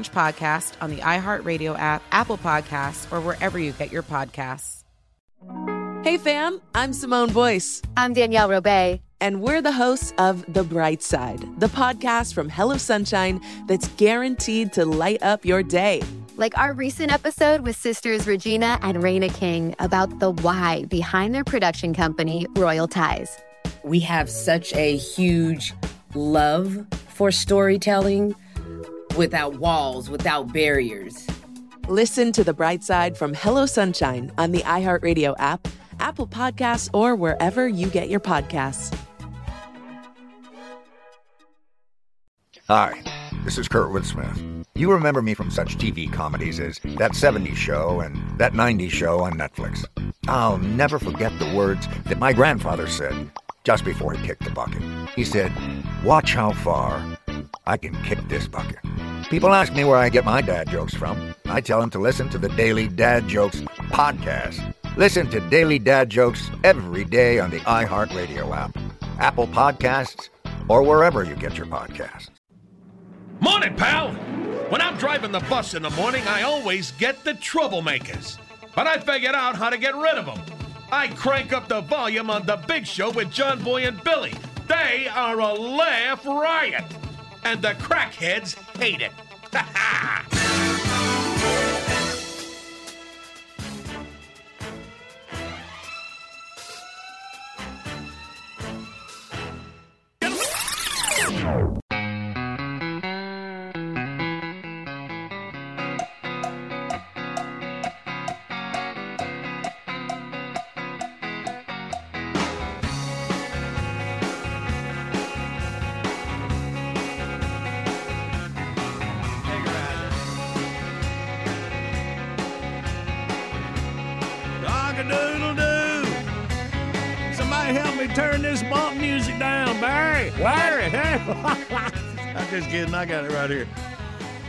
podcast on the iHeartRadio app, Apple Podcasts, or wherever you get your podcasts. Hey, fam, I'm Simone Boyce. I'm Danielle Robay. And we're the hosts of The Bright Side, the podcast from Hello Sunshine that's guaranteed to light up your day. Like our recent episode with sisters Regina and Reina King about the why behind their production company, Royal Ties. We have such a huge love for storytelling without walls, without barriers. Listen to The Bright Side from Hello Sunshine on the iHeartRadio app, Apple Podcasts, or wherever you get your podcasts. Hi, this is Kurtwood Smith. You remember me from such TV comedies as That 70s Show and That 90s Show on Netflix. I'll never forget the words that my grandfather said just before he kicked the bucket. He said, Watch how far I can kick this bucket. People ask me where I get my dad jokes from. I tell them to listen to the Daily Dad Jokes podcast. Listen to Daily Dad Jokes every day on the iHeartRadio app, Apple Podcasts, or wherever you get your podcasts. Morning, pal! When I'm driving the bus in the morning, I always get the troublemakers. But I figured out how to get rid of them. I crank up the volume on The Big Show with John Boy and Billy. They are a laugh riot. And the crackheads hate it. Ha ha! Just kidding. I got it right here.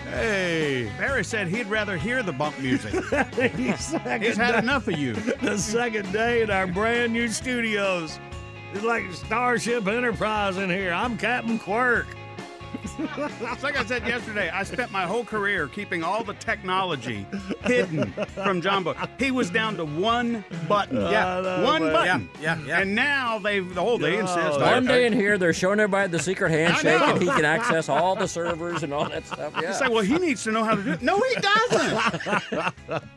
Hey. Barry said he'd rather hear the bump music. He's He's had enough of you. The second day in our brand new studios. It's like Starship Enterprise in here. I'm Captain Quirk. It's like I said yesterday, I spent my whole career keeping all the technology hidden from John Boy. He was down to one button. Yeah, one button. Yeah, yeah, yeah. And now they've the whole they insist. Oh, on One day in here, they're showing everybody the secret handshake, and he can access all the servers and all that stuff. Yeah. It's like, well, he needs to know how to do it. No, he doesn't.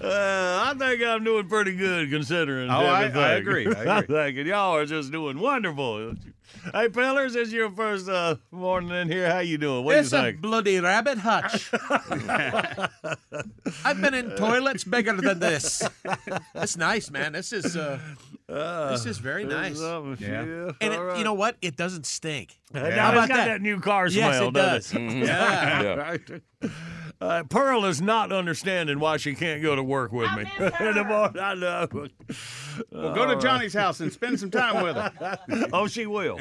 Uh, I think I'm doing pretty good considering. Oh, I- everything. I agree, I agree. think and y'all are just doing wonderful. Hey, Pillars, it's your first uh, morning in here. How you doing? What it's do you a think? bloody rabbit hutch. I've been in toilets bigger than this. It's nice, man. This is uh, this is very nice. Yeah. Yeah. And it, All right. you know what? It doesn't stink. Now, How it's about got that? that? new car Yes, smell, it doesn't does. it? Yeah. Yeah. Uh, Pearl is not understanding why she can't go to work with me the morning. I know. Well, go to Johnny's house and spend some time with her. oh, she will.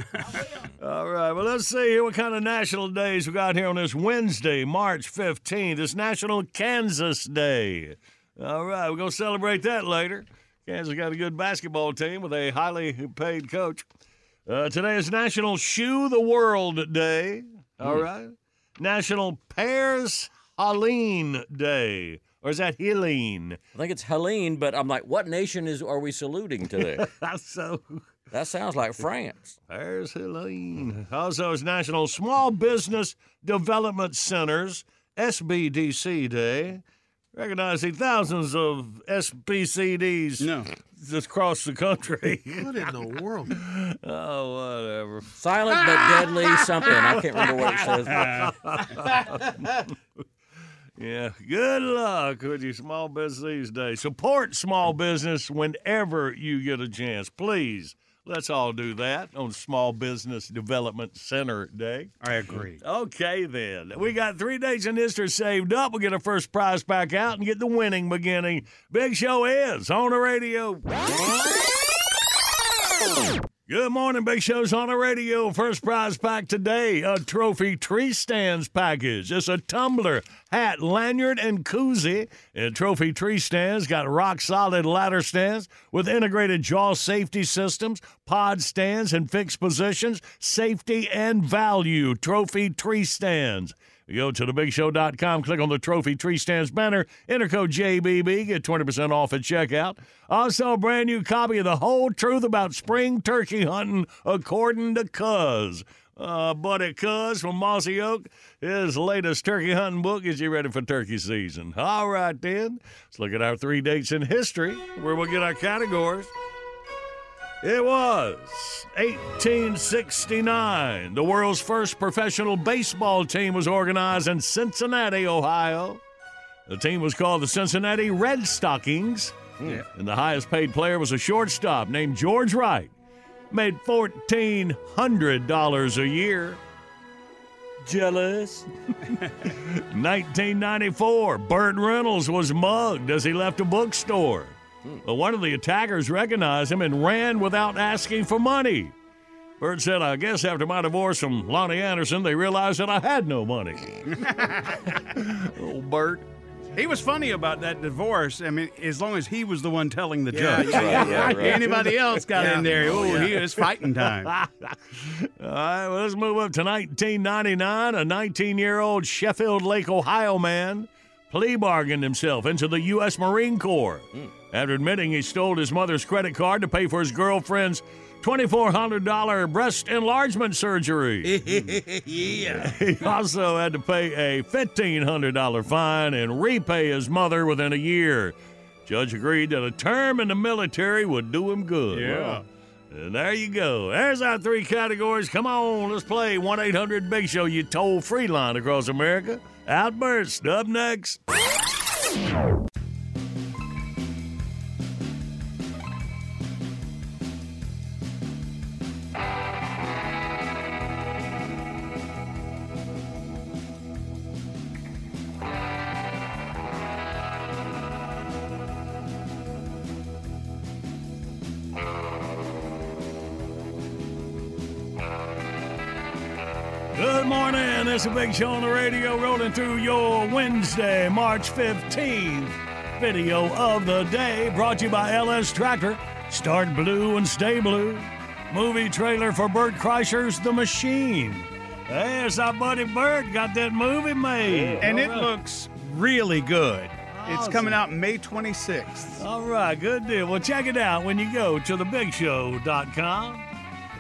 All right. Well, let's see here what kind of national days we got here on this Wednesday, March 15th. It's National Kansas Day. All right. We're going to celebrate that later. Kansas got a good basketball team with a highly paid coach. Uh, today is National Shoe the World Day. All right. National Pears Helene Day. Or is that Helene? I think it's Helene, but I'm like, what nation is are we saluting today? so that sounds like France. There's Helene. Also, it's National Small Business Development Centers SBDC Day, recognizing thousands of SBCDs No. just across the country. What in the world? oh, whatever. Silent but deadly something. I can't remember what it says. Yeah, good luck with your small business these days. Support small business whenever you get a chance. Please Let's all do that on Small Business Development Center Day. I agree. Okay, then. We got three days in history saved up. We'll get our first prize back out and get the winning beginning. Big Show is on the radio. Good morning, Big Show's on the radio. First prize pack today a trophy tree stands package. It's a tumbler, hat, lanyard, and koozie. And trophy tree stands got rock solid ladder stands with integrated jaw safety systems, pod stands, and fixed positions, safety and value. Trophy tree stands. Go to thebigshow.com, click on the Trophy Tree Stands banner, enter code JBB, get 20% off at checkout. Also, a brand new copy of The Whole Truth About Spring Turkey Hunting, according to Cuz. Uh, buddy Cuz from Mossy Oak, his latest turkey hunting book is you ready for turkey season. All right, then. Let's look at our three dates in history where we'll get our categories. It was 1869. The world's first professional baseball team was organized in Cincinnati, Ohio. The team was called the Cincinnati Red Stockings. Hmm. Yeah. And the highest paid player was a shortstop named George Wright. Made $1,400 a year. Jealous. 1994, Burt Reynolds was mugged as he left a bookstore. But one of the attackers recognized him and ran without asking for money. Burt said, I guess after my divorce from Loni Anderson, they realized that I had no money. oh, Burt. He was funny about that divorce. I mean, as long as he was the one telling the Yeah, joke. yeah, yeah, yeah, right. Anybody else got Yeah. in there? Oh, Yeah. he was fighting time. All right, well, let's move up to 1999. A 19 year old Sheffield Lake, Ohio man plea bargained himself into the U.S. Marine Corps hmm. After admitting he stole his mother's credit card to pay for his girlfriend's $2,400 breast enlargement surgery. yeah. He also had to pay a $1,500 fine and repay his mother within a year. Judge agreed that a term in the military would do him good. Yeah. And there you go. There's our three categories. Come on, let's play 1 800 Big Show, you toll free line across America. Outburst up next. Morning. This is a big show on the radio rolling through your Wednesday, March 15th video of the day brought to you by LS Tractor. Start blue and stay blue. Movie trailer for Bert Kreischer's The Machine. Hey, it's our buddy Bert got that movie made. And it looks really good. It's Awesome. coming out May 26th. All right, good deal. Well, check it out when you go to thebigshow.com.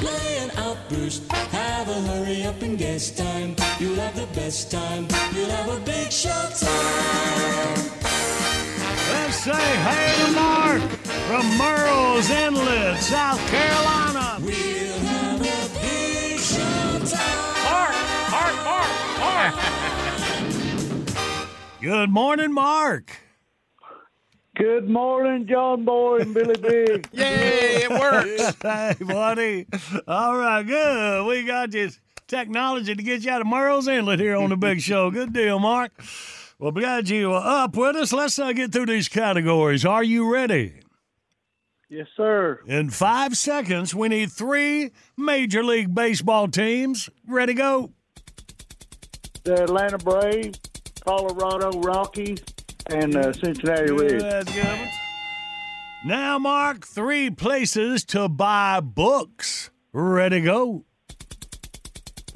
playing Outburst, have a hurry up and guess time. You'll have the best time. You'll have a big show time. Let's say hey to Mark from Murrells Inlet, South Carolina. We'll have a big show time. Mark, Mark, Mark, Mark. Good morning, Mark. Good morning, John Boy and Billy Big. Yay, it works. hey, buddy. All right, good. We got this technology to get you out of Murrells Inlet here on the big show. Good deal, Mark. Well, glad you are up with us. Let's uh, get through these categories. Are you ready? Yes, sir. In five seconds, we need three Major League Baseball teams. Ready, go. The Atlanta Braves, Colorado Rockies, and uh, Cincinnati Reds. That's good. Now, Mark, three places to buy books. Ready, go.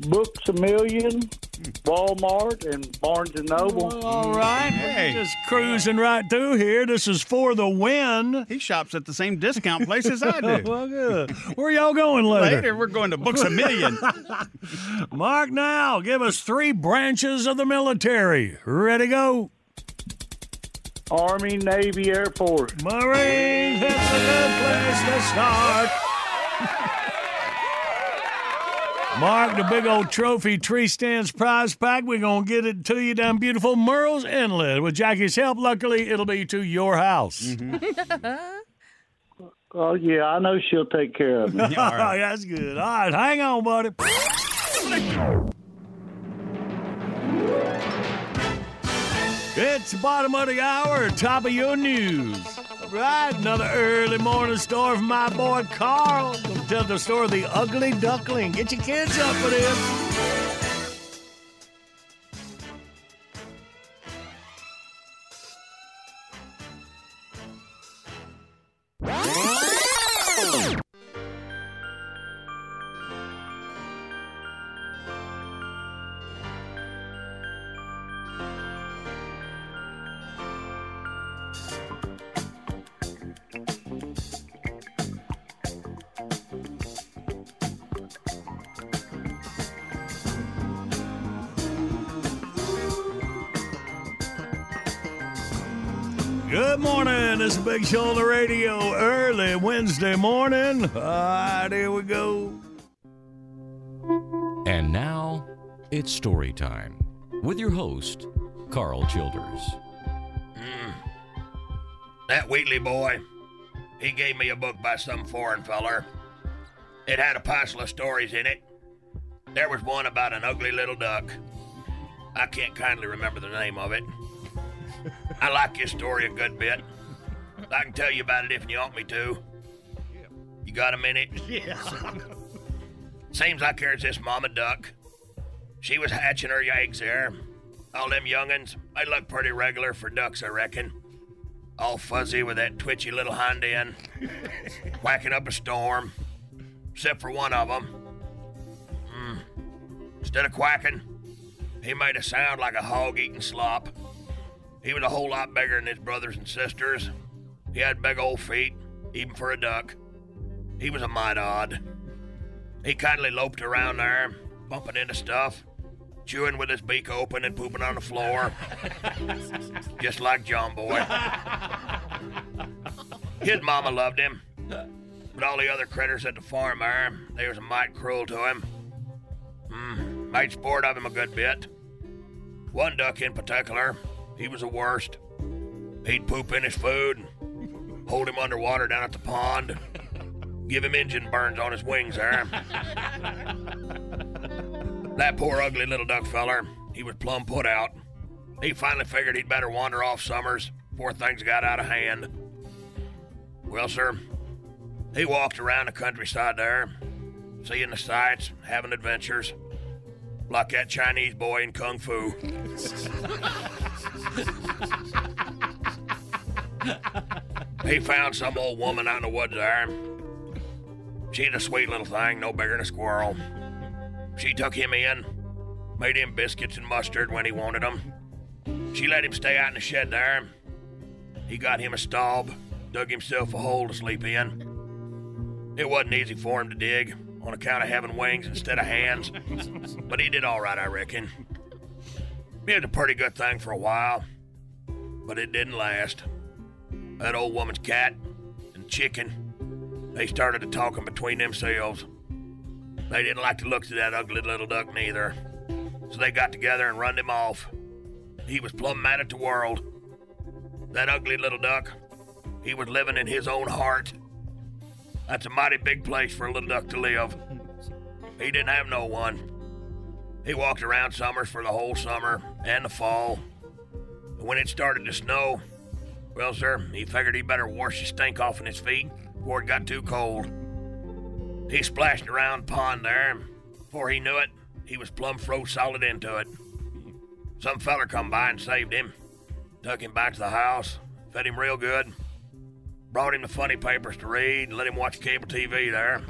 Books a Million, Walmart and Barnes and Noble. All right. Hey. Just cruising right through here. This is for the win. He shops at the same discount place as I do. well, good. Where y'all going later? Later, we're going to Books a Million. Mark now. Give us three branches of the military. Ready, go. Army, Navy, Air Force. Marines, it's a good place to start. Mark, the big old trophy tree stands prize pack. We're going to get it to you down beautiful Murrells Inlet. With Jackie's help, luckily, it'll be to your house. Oh, yeah, I know she'll take care of me. Oh, that's good. All right, hang on, buddy. It's bottom of the hour, top of your news. All right, another early morning story from my boy Carl. Gonna tell the story of the ugly duckling. Get your kids up for this. Good morning. It's is Big Show on the radio early Wednesday morning. All right, here we go. And now it's story time with your host, Carl Childers. Mm. That Wheatley boy, he gave me a book by some foreign feller. It had a passel of stories in it. There was one about an ugly little duck. I can't kindly remember the name of it. I like your story a good bit. I can tell you about it if you want me to. You got a minute? Yeah. Seems like there's this mama duck. She was hatching her eggs there. All them young'uns, they look pretty regular for ducks, I reckon. All fuzzy with that twitchy little hind end, whacking up a storm. Except for one of them. Hmm. Instead of quacking, he made a sound like a hog eating slop. He was a whole lot bigger than his brothers and sisters. He had big old feet, even for a duck. He was a mite odd. He kindly loped around there, bumping into stuff, chewing with his beak open and pooping on the floor. Just like John Boy. His mama loved him, but all the other critters at the farm there, they was a mite cruel to him. Hmm, made sport of him a good bit. One duck in particular, he was the worst. He'd poop in his food and hold him underwater down at the pond. Give him engine burns on his wings there. that poor ugly little duck feller, he was plumb put out. He finally figured he'd better wander off summers before things got out of hand. Well, sir, he walked around the countryside there, seeing the sights, having adventures, like that Chinese boy in Kung Fu. he found some old woman out in the woods there. She's a sweet little thing, no bigger than a squirrel. She took him in, made him biscuits and mustard when he wanted them. She let him stay out in the shed there. He got him a stall, dug himself a hole to sleep in. It wasn't easy for him to dig on account of having wings instead of hands, but he did all right, I reckon. He had a pretty good thing for a while, but it didn't last. That old woman's cat and chicken, they started to talking between themselves. They didn't like the looks of that ugly little duck neither, so they got together and runned him off. He was plumb mad at the world. That ugly little duck, he was living in his own heart. That's a mighty big place for a little duck to live. He didn't have no one. He walked around summers for the whole summer and the fall. When it started to snow, well, sir, he figured he better wash the stink off in his feet before it got too cold. He splashed around pond there. and Before he knew it, he was plumb froze solid into it. Some feller come by and saved him. Took him back to the house, fed him real good, brought him the funny papers to read, and let him watch cable TV there.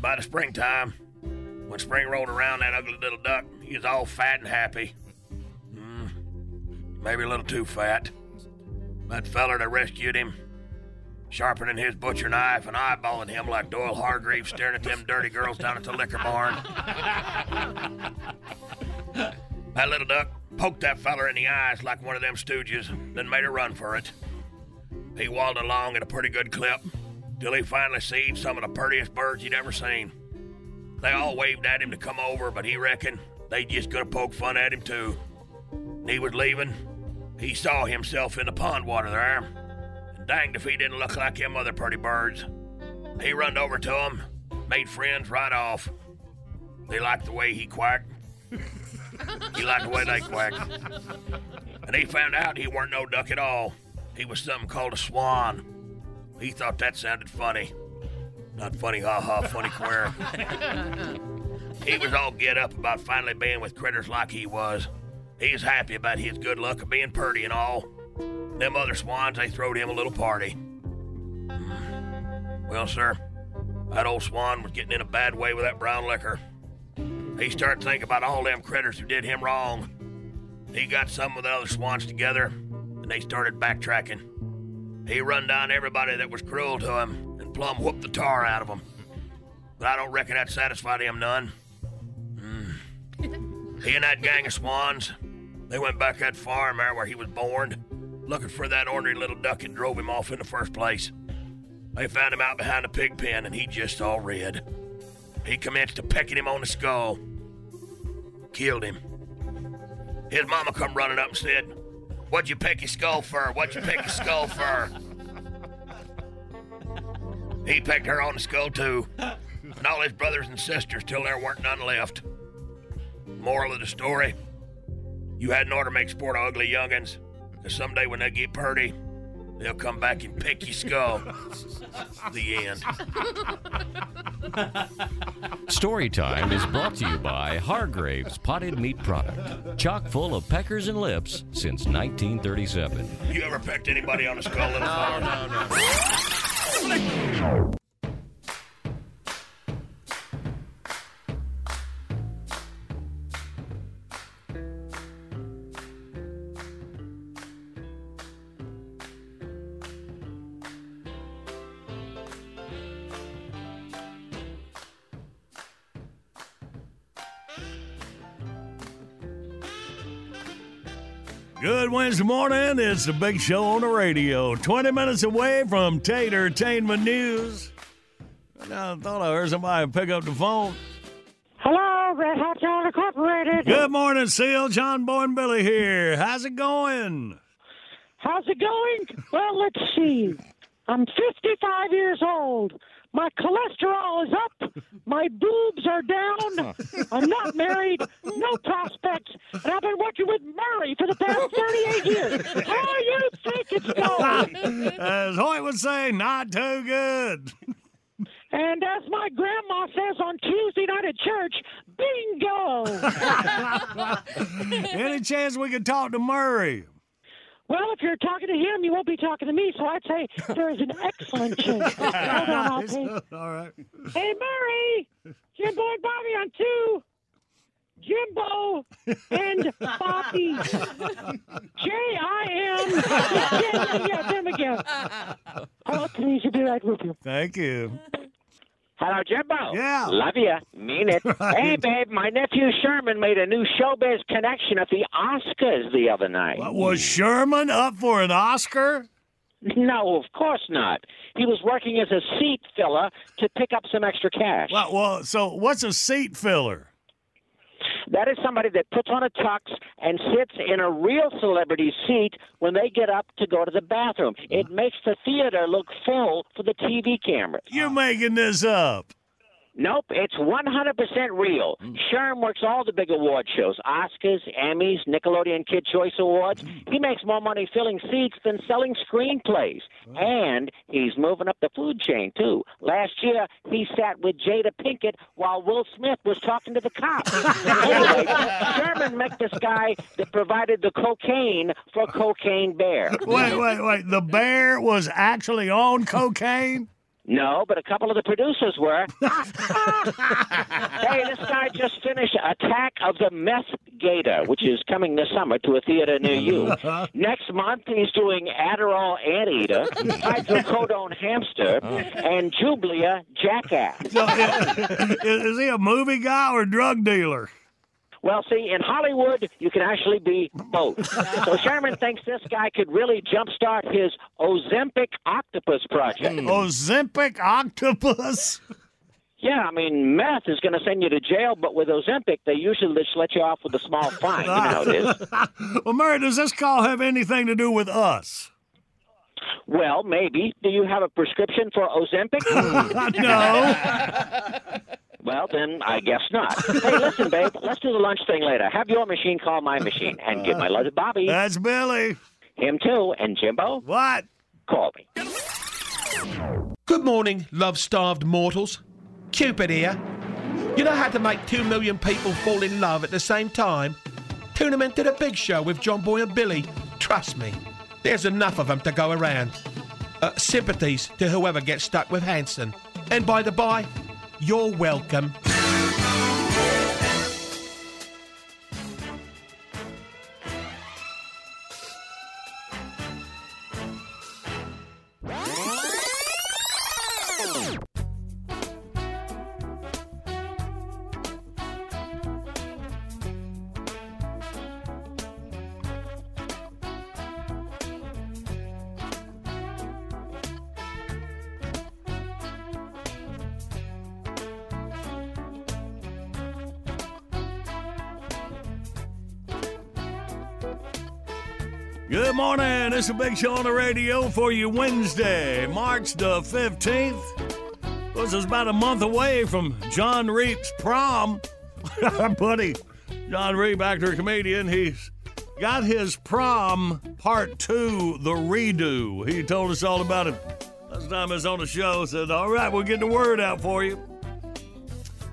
By the springtime, when spring rolled around, that ugly little duck, he was all fat and happy. Mm, maybe a little too fat. That feller that rescued him, sharpening his butcher knife and eyeballing him like Doyle Hargraves staring at them dirty girls down at the liquor barn. that little duck poked that feller in the eyes like one of them stooges, then made a run for it. He walled along at a pretty good clip till he finally seen some of the prettiest birds he'd ever seen. They all waved at him to come over, but he reckoned they just gonna poke fun at him too. And he was leaving. He saw himself in the pond water there, and danged if he didn't look like them other pretty birds. He runned over to 'em, made friends right off. They liked the way he quacked. he liked the way they quacked. And he found out he weren't no duck at all. He was something called a swan. He thought that sounded funny. Not funny, ha ha, funny queer. he was all get up about finally being with critters like he was. He was happy about his good luck of being purty and all. Them other swans, they throwed him a little party. Well, sir, that old swan was getting in a bad way with that brown liquor. He started thinking about all them critters who did him wrong. He got some of the other swans together, and they started backtracking. He run down everybody that was cruel to him and plumb whooped the tar out of them. But I don't reckon that satisfied him none. Mm. He and that gang of swans, they went back that farm there where he was born, looking for that ornery little duck that drove him off in the first place. They found him out behind a pig pen, and he just all red. He commenced to pecking him on the skull. Killed him. His mama come running up and said, What'd you peck your skull for? What'd you peck your skull for? He pecked her on the skull too, and all his brothers and sisters till there weren't none left. Moral of the story: You hadn't ought to make sport of ugly youngins, 'cause someday when they get purty, they'll come back and peck your skull. the end. Story time is brought to you by Hargrave's Potted Meat Product, chock full of peckers and lips since 1937. You ever pecked anybody on the skull, little fella? no, no wrestling. Wednesday morning. It's the big show on the radio. 20 minutes away from Tater Entertainment News. And I thought I heard somebody pick up the phone. Hello, Red Hot John Incorporated. Good morning, Seal. John Boy and Billy here. How's it going? How's it going? Well, let's see. I'm 55 years old. My cholesterol is up. My boobs are down. I'm not married. No prospects. And I've been working with Murray for the past 38 years. How do you think it's going? As Hoyt would say, not too good. And as my grandma says on Tuesday night at church, bingo! Any chance we could talk to Murray? Well, if you're talking to him, you won't be talking to me, so I'd say there is an excellent chance. Hold on, I'll take- All right. Hey, Murray! Jimbo and Bobby on two. Jimbo and Bobby. J I M. Yeah, them again. Hello, please, be right with you. Thank you. Hello, Jimbo. Yeah. Love you. Mean it. Right. Hey, babe, my nephew Sherman made a new showbiz connection at the Oscars the other night. What, was Sherman up for an Oscar? No, of course not. He was working as a seat filler to pick up some extra cash. Well, well, so what's a seat filler? That is somebody that puts on a tux and sits in a real celebrity seat when they get up to go to the bathroom. It mm-hmm. makes the theater look full for the TV cameras. You're making this up. Nope, it's 100% real. Mm. Sherm works all the big award shows Oscars, Emmys, Nickelodeon Kid Choice Awards. Mm. He makes more money filling seats than selling screenplays. And he's moving up the food chain, too. Last year, he sat with Jada Pinkett while Will Smith was talking to the cops. anyway, Sherman met this guy that provided the cocaine for Cocaine Bear. Wait, wait, wait. The bear was actually on cocaine? No, but a couple of the producers were. hey, this guy just finished Attack of the Meth Gator, which is coming this summer to a theater near you. Next month, he's doing Adderall Anteater, Hydrocodone Hamster, and Jublia Jackass. So, is, is he a movie guy or drug dealer? Well, see, in Hollywood, you can actually be both. so Sherman thinks this guy could really jumpstart his Ozempic Octopus project. Hmm. Ozempic octopus? Yeah, I mean, meth is going to send you to jail, but with Ozempic, they usually just let you off with a small fine. You know how it is. well, Murray, does this call have anything to do with us? Well, maybe. Do you have a prescription for Ozempic? no. Well, then I guess not. Hey, listen, babe, let's do the lunch thing later. Have your machine call my machine and give my love to Bobby. That's Billy. Him too. And Jimbo? What? Call me. Good morning, love starved mortals. Cupid here. You know how to make two million people fall in love at the same time? Tune them into the big show with John Boy and Billy. Trust me, there's enough of them to go around. Uh, sympathies to whoever gets stuck with Hanson. And by the by, you're welcome. A big show on the radio for you Wednesday, March the 15th. This is about a month away from John Reep's prom. Buddy, John Reep, actor, comedian, he's got his prom part two, the redo. He told us all about it last time he was on the show. Said, All right, we'll get the word out for you.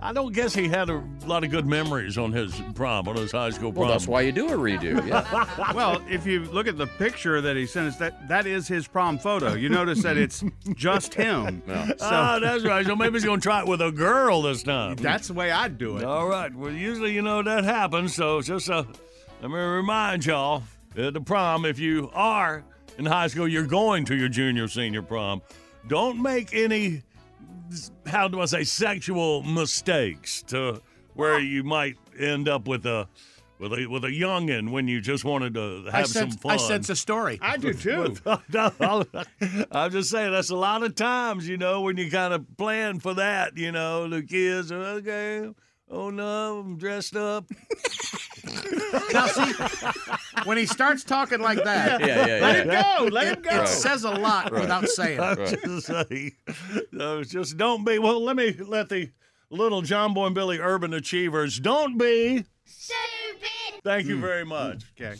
I don't guess he had a lot of good memories on his prom, on his high school prom. Well, that's why you do a redo. Yeah. well, if you look at the picture that he sent us, that that is his prom photo. You notice that it's just him. So Ah, that's right. So maybe he's going to try it with a girl this time. that's the way I'd do it. All right. Well, usually, you know, that happens. So just uh, let me remind y'all at the prom, if you are in high school, you're going to your junior, senior prom, don't make any, how do I say, sexual mistakes to where you might end up with a. With a, with a youngin when you just wanted to have I some sense, fun. I sense a story. I do too. I'm just saying that's a lot of times, you know, when you kind of plan for that, you know, the kids are okay. Oh no, I'm dressed up. Now, see, when he starts talking like that, Yeah, yeah, Let him go. Let him go. it Right. says a lot Right. without saying. I'm Right. just saying. Uh, just don't be. Well, let me let the little John Boy and Billy urban achievers don't be. Stupid. Thank you hmm. very much. Hmm. Okay.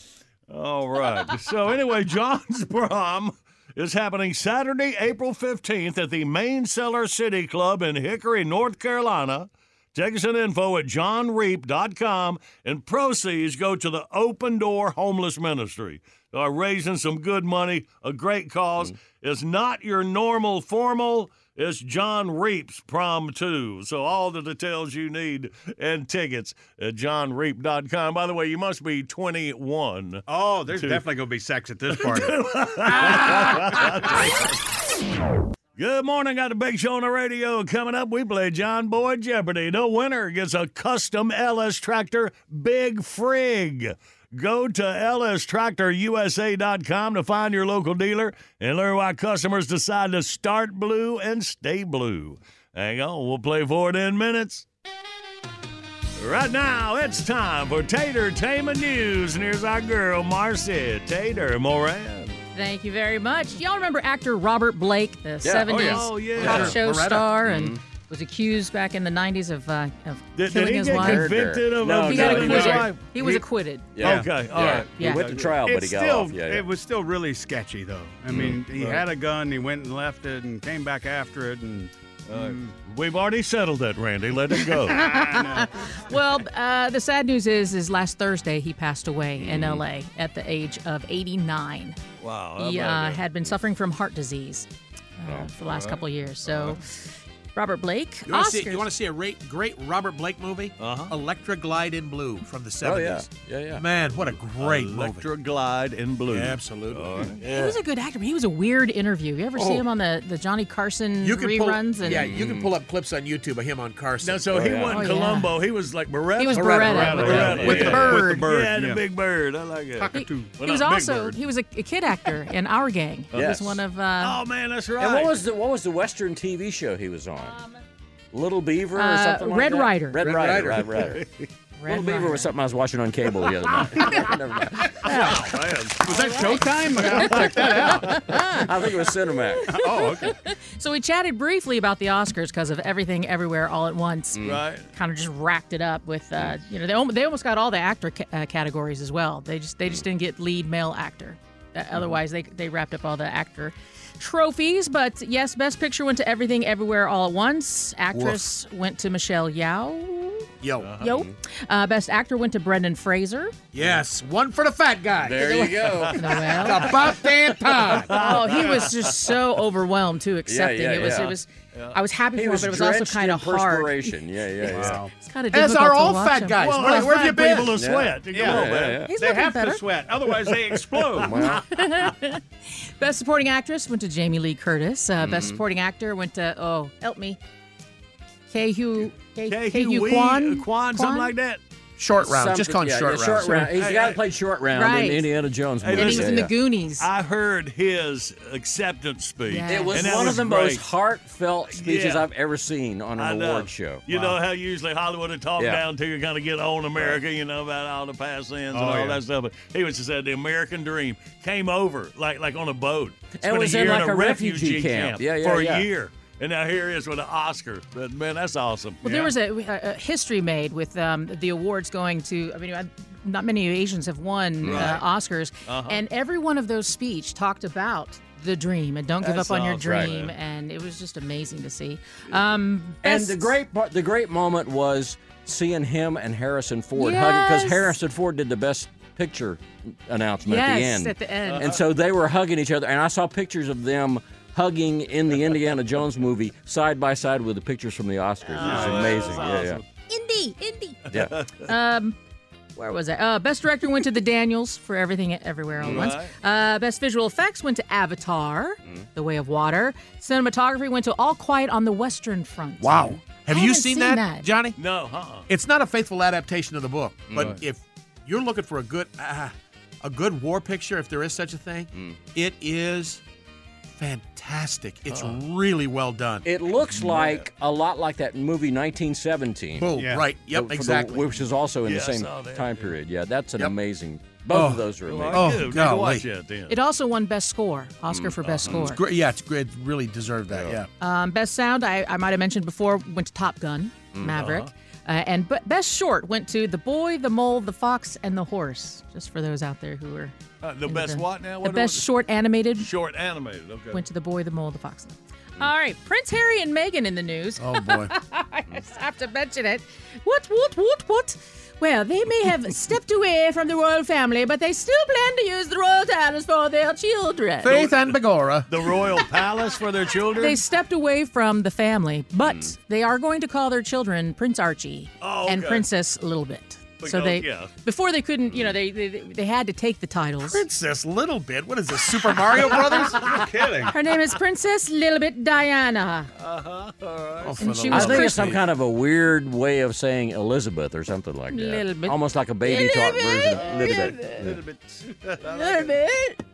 All right. So anyway, John's prom is happening Saturday, April 15th at the Main Cellar City Club in Hickory, North Carolina. Tickets and info at johnreep.com and proceeds go to the Open Door Homeless Ministry. They are raising some good money, a great cause. Mm-hmm. It's not your normal formal, it's John Reep's prom too. So all the details you need and tickets at johnreep.com. By the way, you must be 21. Oh, there's Two. definitely gonna be sex at this party. Good morning. Got a big show on the radio coming up. We play John Boy Jeopardy. The winner gets a custom LS tractor, Big Frig. Go to lstractorusa.com to find your local dealer and learn why customers decide to start blue and stay blue. Hang on, we'll play for it in minutes. Right now, it's time for Tater Tainment News, and here's our girl, Marcia Tater Moran. Thank you very much. Y'all remember actor Robert Blake, the Yeah. 70s Oh, yeah. talk Yeah. show Loretta. star, and Mhm. was accused back in the 90s of, uh, of Did- did killing he his get wife. convicted of- No, he no, got he acquitted. was- He was acquitted. Yeah. Okay, all yeah. right. Yeah. He went to trial, but It's he got still, off. Yeah, yeah. It was still really sketchy, though. I mean, he right. had a gun, he went and left it, and came back after it, and mm, We've already settled that, Randy. Let it go. Well, uh, the sad news is, is last Thursday he passed away Mm-hmm. in L.A. at the age of 89. Wow. He uh, had been suffering from heart disease. uh, for the last couple of years. So, Robert Blake, You want to see, you wanna see a great, great Robert Blake movie? Uh-huh. Electra Glide in Blue from the 70s. Oh, yeah. Yeah, yeah. Man, what a great movie. Electra Glide in blue. Yeah, absolutely. All right. He was a good actor, but he was a weird interview. You ever see Oh. him on the, the Johnny Carson You can reruns? pull, and yeah, you can pull up clips on YouTube of him on Carson. No, so he yeah. wasn't Oh, yeah. Columbo. He was like Baretta. He was Baretta, Baretta, Baretta, with, Baretta, the, with the bird. With the bird. Yeah, the Yeah. big bird. I like it. Cockatoo. Well, he was also he was a, a kid actor in Our Gang. He Yes. was one of uh, Oh man, that's right. And what was the what was the Western TV show he was on? Little Beaver or uh, something like Red that? Rider. Red, Red Rider. Rider. Red Rider. Red Little Beaver was something I was watching on cable the other night. Never mind. Was that Showtime? I gotta check that out. I think it was Cinemax. Oh, okay. So we chatted briefly about the Oscars because of everything, everywhere, all at once. Right. Kind of just racked it up with, uh, you know, they, al- they almost got all the actor ca- uh, categories as well. They just they just didn't get lead male actor. Uh, otherwise, they they wrapped up all the actor trophies. But yes, Best Picture went to Everything, Everywhere, All at Once. Actress went to Michelle Yeoh. Yo. Yo. Uh, Best Actor went to Brendan Fraser. Yes, one for the fat guy. There you go. Noel. It's about damn time. Oh, he was just so overwhelmed too, accepting yeah, it was yeah. it was. I was happy He for him, but it was also kind of hard. perspiration. Yeah, yeah, yeah. It's kind of As difficult are to all watch fat him. guys. Well, where where have you fat people been? sweat. Come Yeah. on, Yeah, yeah. He's They have better. to sweat, otherwise they explode. Well, Best Supporting Actress went to Jamie Lee Curtis. Uh, Mm-hmm. Best Supporting Actor went to oh help me, Kehu K. Kehu Wee, Kwan Kwan, something like that. Short round. Just something- call him yeah, short yeah, round. Short round. He's the Hey, guy that played short round Right. in Indiana Jones Hey, movie. And he was listen, in the Goonies. I heard his acceptance speech. Yeah. It was and that one of the great. most heartfelt speeches Yeah. I've ever seen on an award show. You know how usually Hollywood would talk Yeah. down to you, kind of get on America, you know, about all the past sins and Oh, all yeah. that stuff. But he was just said the American dream came over like like on a boat. Spent was a in year like in a, a refugee camp. Yeah, yeah, for yeah. a year. And now here he is with an Oscar. But man, that's awesome. Well, there was a, a, a history made with um, the awards going to. I mean, I- not many Asians have won uh, Oscars, Uh-huh. and every one of those speech talked about the dream and don't give That's up on your awesome, right. dream, and it was just amazing to see. Um, And the great part, the great moment was seeing him and Harrison Ford hugging Yes. because Harrison Ford did the best picture announcement at the Yes, end. at the end. And so they were hugging each other, and I saw pictures of them hugging in the Indiana Jones movie side by side with the pictures from the Oscars. it was amazing. Yeah, Indy, Indy. yeah, yeah. Um, where was I? Uh, best director went to the Daniels for Everything Everywhere All at Once. Uh, best visual effects went to Avatar, The Way of Water. Cinematography went to All Quiet on the Western Front. Wow. Have I you seen, seen that, that. Johnny? No, uh-uh. It's not a faithful adaptation of the book, but Right. if you're looking for a good uh, a good war picture, if there is such a thing, it is fantastic. It's really well done. It looks like a lot like that movie 1917. Oh, Yeah. right. Yep, for the- exactly. which is also in Yeah, the same oh, that, time yeah. period. Yeah, that's an Yep. amazing. Both Oh. of those are amazing. Well, Oh, I oh, do. Need to golly. watch that. It also won Best Score, Oscar for Best mm-hmm. Score. Great, yeah, it's great. It really deserved that. Yeah. Um, best Sound, I, I might have mentioned before, went to Top Gun, mm-hmm. Maverick. Uh-huh. Uh, and b- Best Short went to The Boy, the Mole, the Fox, and the Horse. Just for those out there who are Uh, the into best what now? The Best was? Short Animated Short animated. Okay. went to The Boy, the Mole, the Fox. All right, Prince Harry and Meghan in the news. Oh boy. I just have to mention it. What, what, what, what? Well, they may have stepped away from the royal family, but they still plan to use the royal palace for their children. Faith and Begora. the royal palace for their children. They stepped away from the family, but hmm. they are going to call their children Prince Archie Oh, and okay. Princess Littlebit. So oh, they yeah. before they couldn't, you know, they they, they had to take the titles. Princess Little Bit. What is this? Super Mario Brothers? No kidding. Her name is Princess Littlebit Diana. Uh-huh, oh, for And the she I was love think it's some kind of a weird way of saying Elizabeth or something like that. Little bit. Almost like a baby talk version of bit, Little bit. Little bit.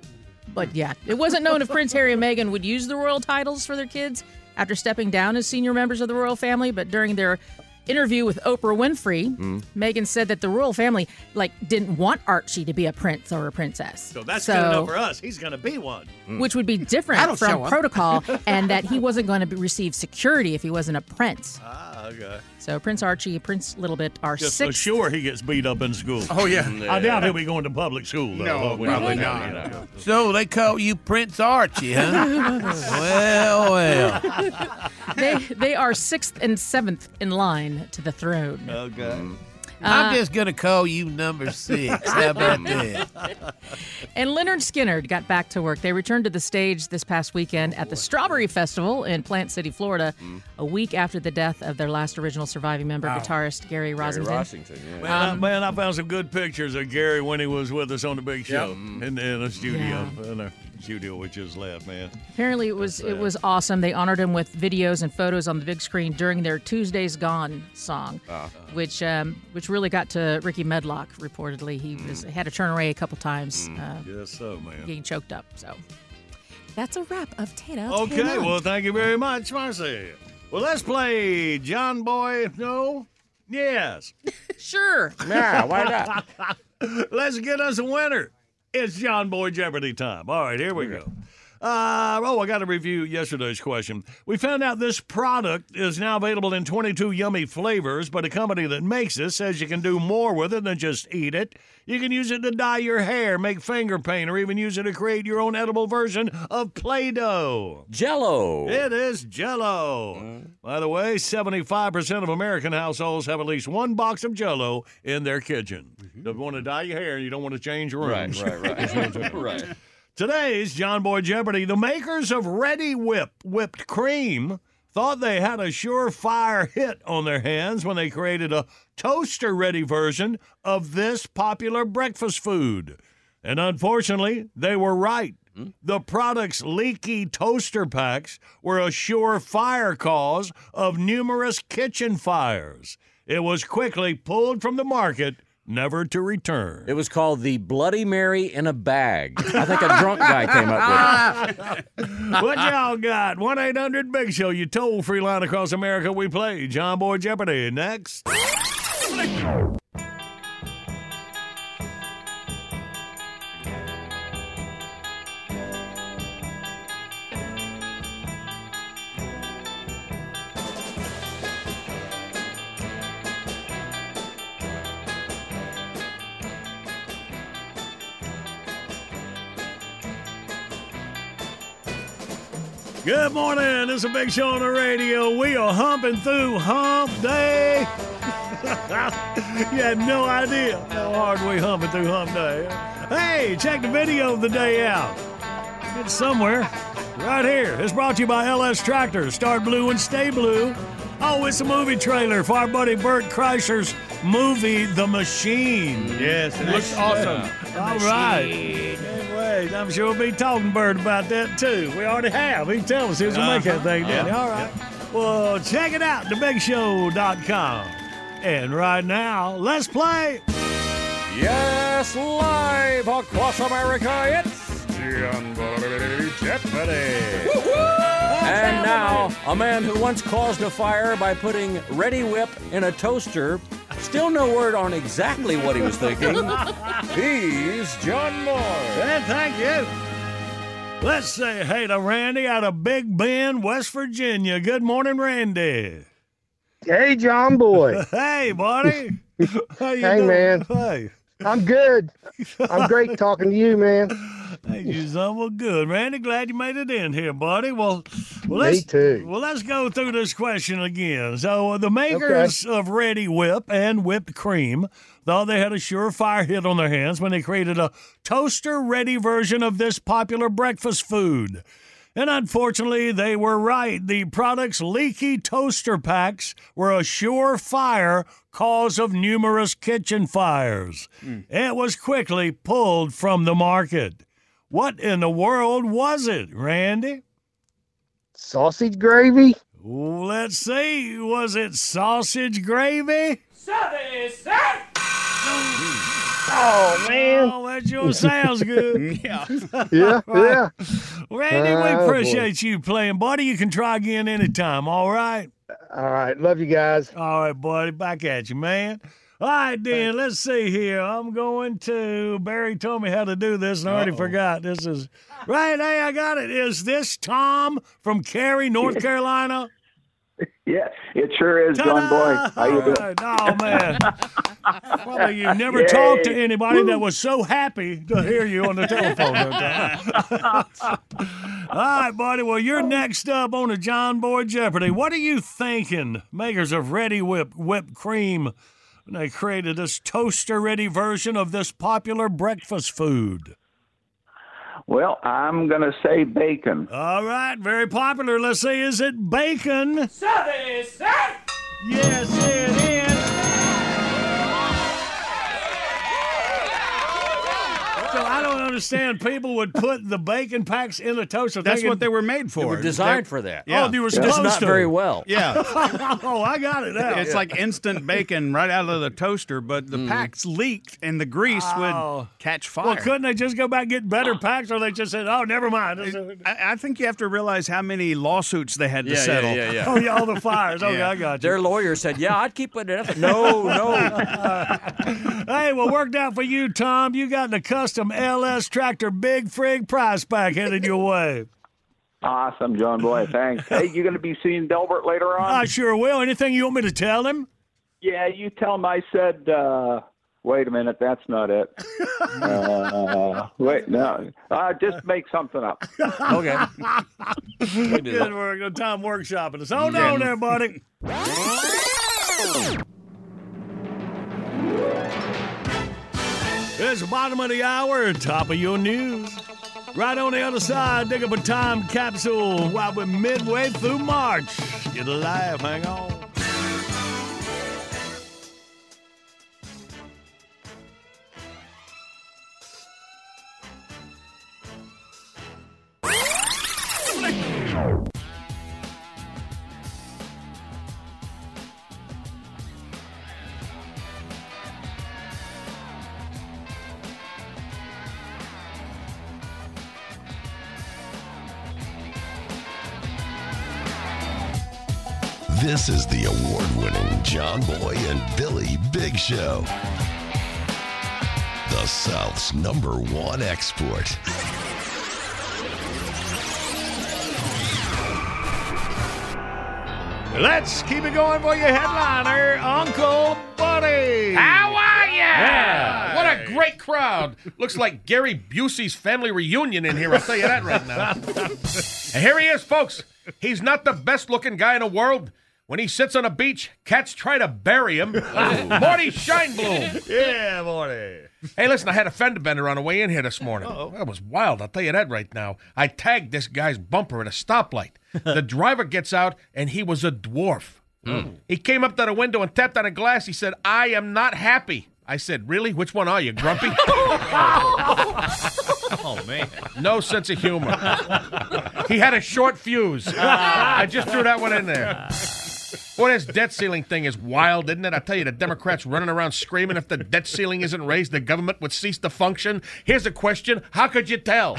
But yeah, it wasn't known if Prince Harry and Meghan would use the royal titles for their kids after stepping down as senior members of the royal family, but during their interview with Oprah Winfrey, Mm. Meghan said that the royal family like didn't want Archie to be a prince or a princess. So that's good enough for us. He's gonna be one. which would be different That'll show from 'em. protocol, and that he wasn't going to receive security if he wasn't a prince. Ah, okay. So Prince Archie, Prince Littlebit are Just six. sure he gets beat up in school. Oh yeah. I doubt he'll be going to public school though. No, Hopefully probably not. not. So they call you Prince Archie, huh? well, well. they they are sixth and seventh in line to the throne. Okay. Mm. I'm uh, just gonna call you number six. How about that? And Lynyrd Skynyrd got back to work. They returned to the stage this past weekend at the Strawberry Festival in Plant City, Florida, a week after the death of their last original surviving member, Wow. guitarist Gary Rossington. Man, I, man, I found some good pictures of Gary when he was with us on the big show in, in the studio. In the studio we just left, man. Apparently, it was it was awesome. They honored him with videos and photos on the big screen during their "Tuesday's Gone" song, Ah. which um, which really got to Rickey Medlocke. Reportedly, he Mm. was had to turn away a couple times, uh, Yes, so, man. getting choked up. So that's a wrap of Tato. Okay, Taylor. well, thank you very much, Marcy. Well, let's play John Boy. No? Yes. sure. Yeah, why not? let's get us a winner. It's John Boy Jeopardy time. All right, here we go. Uh, oh, I got to review yesterday's question. We found out this product is now available in 22 yummy flavors, but a company that makes it says you can do more with it than just eat it. You can use it to dye your hair, make finger paint, or even use it to create your own edible version of Play Doh. Jello. It is Jello. By the way, 75% of American households have at least one box of Jello in their kitchen. If you want to dye your hair and you don't want to change rooms. Right, right, right. right. Today's John Boy Jeopardy, the makers of Reddi-wip whipped cream thought they had a surefire hit on their hands when they created a toaster ready version of this popular breakfast food. And unfortunately, they were right. Hmm? The product's leaky toaster packs were a surefire cause of numerous kitchen fires. It was quickly pulled from the market, never to return. It was called the Bloody Mary in a bag. I think a drunk guy came up with it. what y'all got? 1 800 Big Show, you toll free line across America. We play John Boy Jeopardy. Next. Good morning. This is a big show on the radio. We are humping through hump day. you had no idea how hard we humping through hump day. Hey, check the video of the day out. It's somewhere right here. It's brought to you by LS Tractor. Start blue and stay blue. Oh, it's a movie trailer for our buddy Bert Kreischer's movie, The Machine. Yes, it looks awesome. All right. Can't. I'm sure we'll be talking Bert about that too. We already have. He tell us who's to make that thing, didn't he? Uh-huh. All right. Well, check it out, thebigshow.com. And right now, let's play. Yes, live across America, it's John Boy Jeopardy. And now, a man who once caused a fire by putting Reddi-wip in a toaster. Still no word on exactly what he was thinking. He's John Moore. And thank you. Let's say hey to Randy out of Big Bend, West Virginia. Good morning, Randy. Hey, John Boy. hey, buddy. How you Hey, doing? man. Hey. I'm good. I'm great talking to you, man. Hey, you son well good, Randy. Glad you made it in here, buddy. Well, well let's, too. Well, let's go through this question again. So, uh, the makers of Reddi-wip and whipped cream thought they had a surefire hit on their hands when they created a toaster-ready version of this popular breakfast food. And unfortunately, they were right. The product's leaky toaster packs were a surefire cause of numerous kitchen fires. It was quickly pulled from the market. What in the world was it, Randy? Sausage gravy? Let's see. Was it sausage gravy? Southern, sir. Oh, man. Oh, that sure sounds good. yeah. Yeah, yeah. Randy, we boy. appreciate you playing, buddy. You can try again anytime, all right? All right. Love you guys. All right, buddy. Back at you, man. All right, then. Let's see here. I'm going to. Barry told me how to do this, and I already forgot. This is. Right. Hey, I got it. Is this Tom from Cary, North Carolina? Yeah, it sure is, John Boy. How you doing? Oh, man. Probably you've never talked to anybody that was so happy to hear you on the telephone. All right, buddy. Well, you're oh. next up on the John Boy Jeopardy. What are you thinking, makers of Reddi-wip whipped cream? When they created this toaster ready version of this popular breakfast food? Well, I'm going to say bacon. All right, very popular. Let's say, is it bacon? Yes, it is. So I don't understand. People would put the bacon packs in the toaster. That's thinking- what they were made for. They were designed They're- for that. Yeah. Oh, they were Just supposed not to. very well. Yeah. oh, I got it now. It's like instant bacon right out of the toaster, but the mm. packs leaked and the grease Oh. would catch fire. Well, couldn't they just go back and get better packs, or they just said, "Oh, never mind." I, I think you have to realize how many lawsuits they had to Yeah, yeah, settle. yeah, yeah. Oh yeah, all the fires. Okay, Yeah. I got you. Their lawyer said, "Yeah, I'd keep it." in." No, no. Hey, well, worked out for you, Tom. You got the custom LS Tractor Big Frig prize pack headed your way. Awesome, John Boy. Thanks. hey, you going to be seeing Delbert later on? I sure will. Anything you want me to tell him? yeah, you tell him I said. Uh, wait a minute, that's not it. uh, wait, no. Uh, just make something up. Okay. Good work. Good time workshopping us. Hold on there, buddy. It's the bottom of the hour, top of your news. Right on the other side, dig up a time capsule while we're midway through March. Get alive, hang on. This is the award winning John Boy and Billy Big Show. The South's number one export. Let's keep it going for your headliner, Uncle Buddy. How are you? Yeah. What a great crowd. Looks like Gary Busey's family reunion in here. I'll tell you that right now. and here he is, folks. He's not the best looking guy in the world. When he sits on a beach, cats try to bury him. Oh. Morty Shinebloom. Yeah, Morty. Hey, listen, I had a fender bender on the way in here this morning. Oh. That was wild. I'll tell you that right now. I tagged this guy's bumper at a stoplight. the driver gets out, and he was a dwarf. Hmm. He came up to the window and tapped on a glass. He said, I am not happy. I said, Really? Which one are you, Grumpy? Oh man. no sense of humor. he had a short fuse. I just threw that one in there. Boy, this debt ceiling thing is wild, isn't it? I tell you, the Democrats running around screaming if the debt ceiling isn't raised, the government would cease to function. Here's a question How could you tell?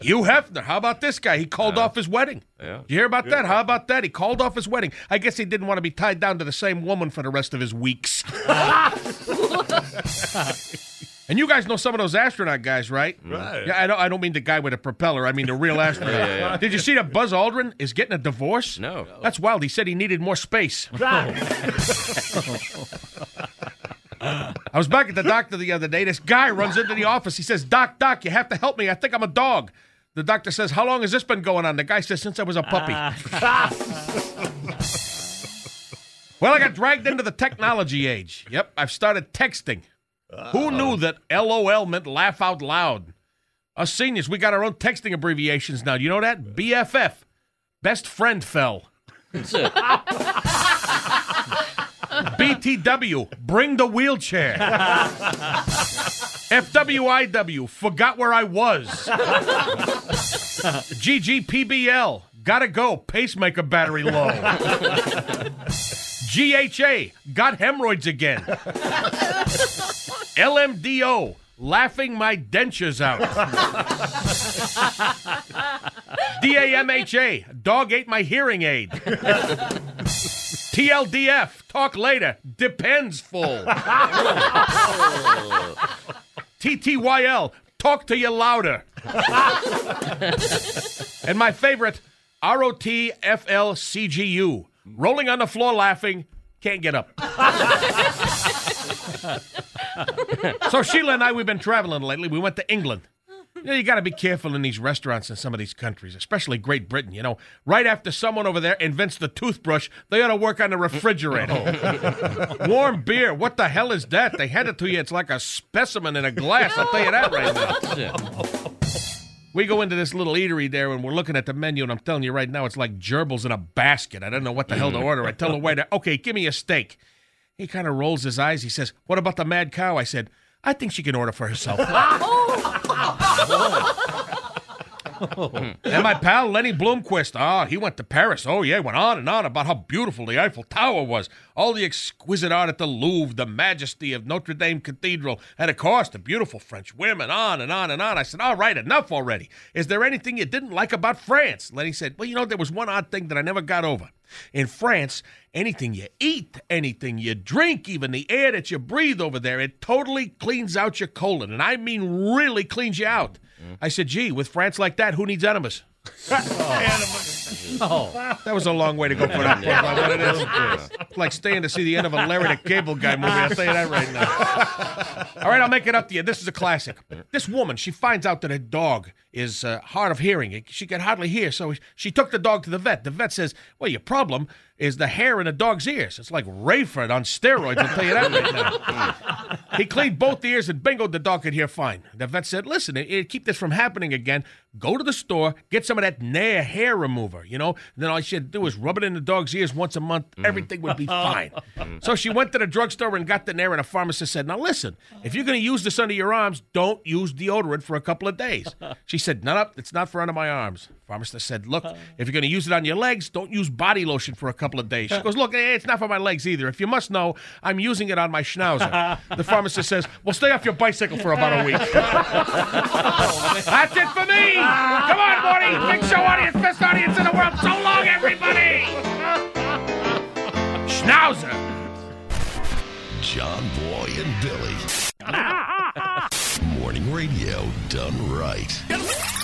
Hugh Hefner, how about this guy? He called off his wedding. Yeah. You hear about that? How about that? He called off his wedding. I guess he didn't want to be tied down to the same woman for the rest of his weeks. and you guys know some of those astronaut guys, right? Mm-hmm. Right. Yeah, I don't. I don't mean the guy with a propeller. I mean the real astronaut. Yeah, yeah. Did you see that Buzz Aldrin is getting a divorce? No. That's wild. He said he needed more space. I was back at the doctor the other day. This guy runs into the office. He says, Doc, Doc, you have to help me. I think I'm a dog. The doctor says, How long has this been going on? The guy says, Since I was a puppy. Ah. well, I got dragged into the technology age. Yep, I've started texting. Who knew that LOL meant laugh out loud? Us seniors, we got our own texting abbreviations now. You know that? BFF. Best friend fell. That's it. BTW, bring the wheelchair. FWIW, forgot where I was. GGPBL, gotta go, pacemaker battery low. GHA, got hemorrhoids again. LMDO, laughing my dentures out. DAMHA, dog ate my hearing aid. TLDF, talk later, depends full. TTYL, talk to you louder. and my favorite, ROTFLCGU, rolling on the floor laughing, can't get up. so Sheila and I, we've been traveling lately. We went to England. You, know, you got to be careful in these restaurants in some of these countries, especially Great Britain. You know, right after someone over there invents the toothbrush, they ought to work on the refrigerator. Warm beer, what the hell is that? They hand it to you. It's like a specimen in a glass. I'll tell you that right now. We go into this little eatery there and we're looking at the menu, and I'm telling you right now, it's like gerbils in a basket. I don't know what the hell to mm. order. I tell the waiter, okay, give me a steak. He kind of rolls his eyes. He says, What about the mad cow? I said, I think she can order for herself. and my pal Lenny Bloomquist, ah, he went to Paris. Oh, yeah, went on and on about how beautiful the Eiffel Tower was, all the exquisite art at the Louvre, the majesty of Notre Dame Cathedral, and of course, the beautiful French women, on and on and on. I said, all right, enough already. Is there anything you didn't like about France? Lenny said, well, you know, there was one odd thing that I never got over. In France, anything you eat, anything you drink, even the air that you breathe over there, it totally cleans out your colon. And I mean, really cleans you out. I said, gee, with France like that, who needs enemas? oh, that was a long way to go for that. Yeah. But it is, it's like staying to see the end of a Larry the Cable Guy movie. I'll tell you that right now. All right, I'll make it up to you. This is a classic. This woman, she finds out that her dog is uh, hard of hearing. She can hardly hear, so she took the dog to the vet. The vet says, "Well, your problem is the hair in the dog's ears. It's like Rayford on steroids. I'll tell you that right now." he cleaned both ears, and bingo, the dog could hear fine. The vet said, "Listen, it, it- keep this from happening again. Go to the store, get some of that Nair hair remover. You know, then all she had to do was rub it in the dog's ears once a month. Everything would be fine." So she went to the drugstore and got the Nair, and a pharmacist said, "Now listen, if you're going to use this under your arms, don't use deodorant for a couple of days." She said, "No, no, it's not for under my arms." Pharmacist said, "Look, if you're going to use it on your legs, don't use body lotion for a couple of days." She goes, "Look, eh, it's not for my legs either. If you must know, I'm using it on my schnauzer." The pharmacist says, "Well, stay off your bicycle for about a week." That's it for me. Come on, Morty. Big show audience, best audience in the world. So long, everybody. Schnauzer. John Boy and Billy. Morning radio done right.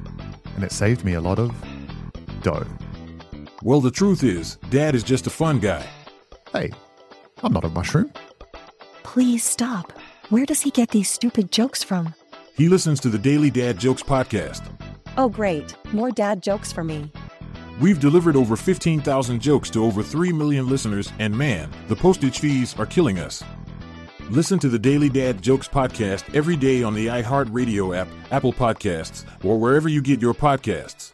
and it saved me a lot of dough. Well, the truth is, Dad is just a fun guy. Hey, I'm not a mushroom. Please stop. Where does he get these stupid jokes from? He listens to the Daily Dad Jokes podcast. Oh, great. More dad jokes for me. We've delivered over 15,000 jokes to over 3 million listeners, and man, the postage fees are killing us. Listen to the Daily Dad Jokes podcast every day on the iHeartRadio app, Apple Podcasts, or wherever you get your podcasts.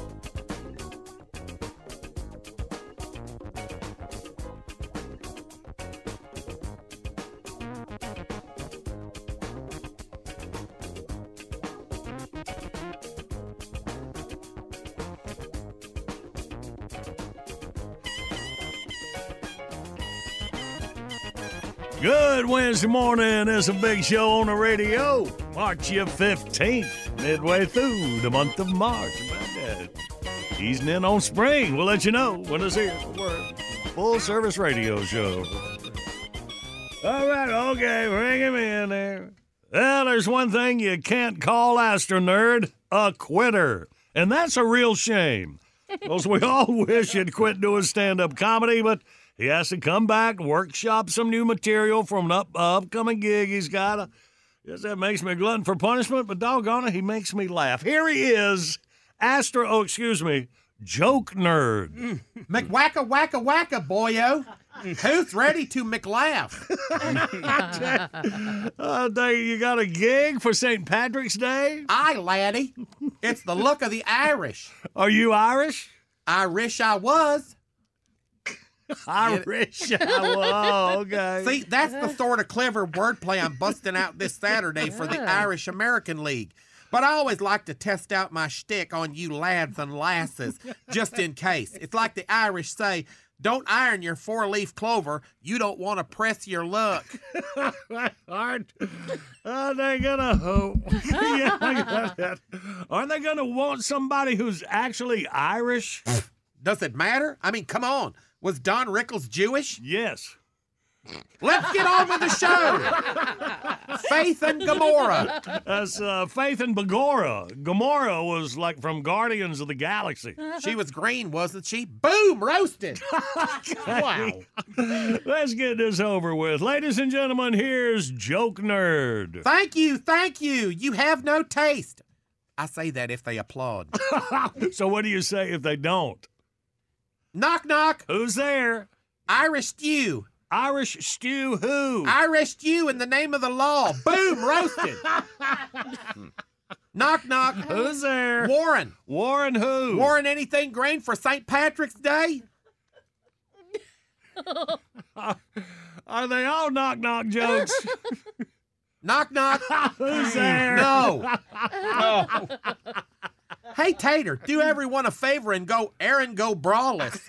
Good Wednesday morning. It's a big show on the radio. March the 15th, midway through the month of March. Easing in on spring. We'll let you know when it's here. We're full service radio show. All right, okay, bring him in there. Well, there's one thing you can't call Astro Nerd a quitter, and that's a real shame. Because we all wish he'd quit doing stand up comedy, but he has to come back, workshop some new material from an up, upcoming gig he's got. I guess that makes me glutton for punishment, but doggone it, he makes me laugh. Here he is, Astro, oh, excuse me, Joke Nerd. McWacka wacka wacka, boyo. Who's ready to McLaugh? uh, they, you got a gig for St. Patrick's Day? Aye, laddie. It's the look of the Irish. Are you Irish? Irish I was. Irish. oh, okay. See, that's the sort of clever wordplay I'm busting out this Saturday for the Irish American League. But I always like to test out my shtick on you lads and lasses, just in case. It's like the Irish say, don't iron your four leaf clover. You don't want to press your luck. Aren't, are they gonna hope? yeah, I got that. Aren't they gonna want somebody who's actually Irish? Does it matter? I mean, come on. Was Don Rickles Jewish? Yes. Let's get on with the show. Faith and Gamora. That's uh, Faith and Begorra. Gamora was like from Guardians of the Galaxy. She was green, wasn't she? Boom, roasted. wow. Let's get this over with. Ladies and gentlemen, here's Joke Nerd. Thank you, thank you. You have no taste. I say that if they applaud. so what do you say if they don't? Knock, knock. Who's there? Irish stew. Irish stew who? Irish stew in the name of the law. Boom, roasted. knock, knock. Who's there? Warren. Warren who? Warren anything green for St. Patrick's Day? Are they all knock knock jokes? knock, knock. Who's there? No. Hey Tater, do everyone a favor and go Erin go braless.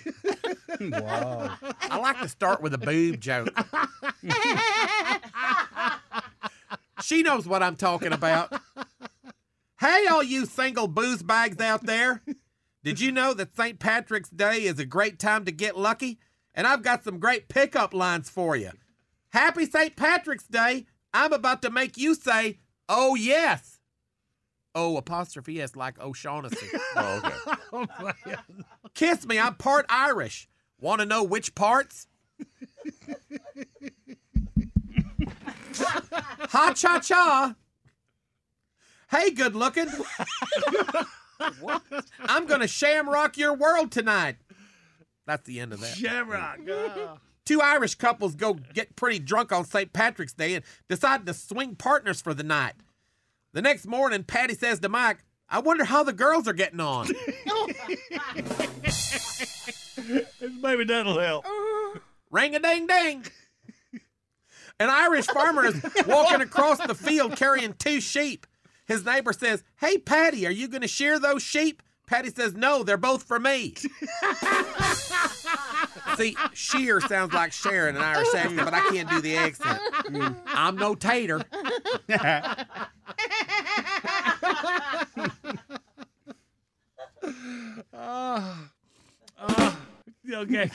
wow. I like to start with a boob joke. she knows what I'm talking about. Hey, all you single booze bags out there. Did you know that St. Patrick's Day is a great time to get lucky? And I've got some great pickup lines for you. Happy St. Patrick's Day. I'm about to make you say, oh, yes. O apostrophe S like O'Shaughnessy. oh, okay. oh, Kiss me, I'm part Irish. Want to know which parts? ha cha cha. Hey, good looking. I'm going to shamrock your world tonight. That's the end of that. Shamrock. Oh. Two Irish couples go get pretty drunk on St. Patrick's Day and decide to swing partners for the night. The next morning, Patty says to Mike, I wonder how the girls are getting on. Maybe that'll help. Ring a ding ding. An Irish farmer is walking across the field carrying two sheep. His neighbor says, Hey, Patty, are you going to shear those sheep? Patty says, No, they're both for me. See, shear sounds like Sharon in an Irish accent, but I can't do the accent. I'm no tater. uh, uh, okay.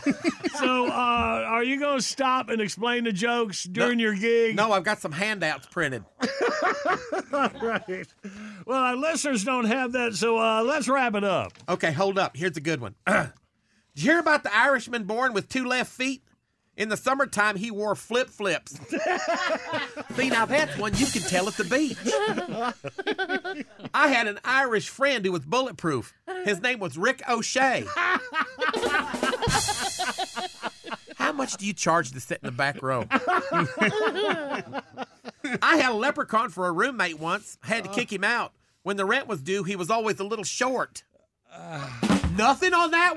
so, uh, are you going to stop and explain the jokes during your gig? No, I've got some handouts printed. right. Well, our listeners don't have that, so uh, let's wrap it up. Okay, hold up. Here's a good one. Did you hear about the Irishman born with two left feet? In the summertime, he wore flip flips. See, now that's one you can tell at the beach. I had an Irish friend who was bulletproof. His name was Rick O'Shea. How much do you charge to sit in the back row? I had a leprechaun for a roommate once. I had to kick him out. When the rent was due, he was always a little short. Ah. Nothing on that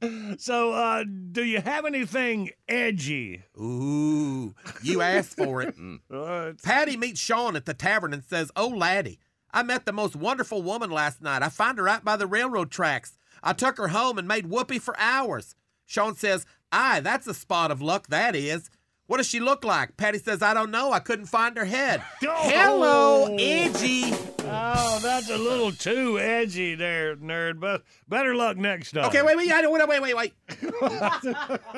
one? so, uh, do you have anything edgy? Ooh, you asked for it. Patty meets Sean at the tavern and says, Oh, laddie, I met the most wonderful woman last night. I found her out by the railroad tracks. I took her home and made whoopee for hours. Sean says, Aye, that's a spot of luck, that is. What does she look like? Patty says, I don't know. I couldn't find her head. Hello, edgy. Oh, that's a little too edgy there, nerd. But better luck next time. Okay, wait, wait, I don't- wait, wait, wait, wait.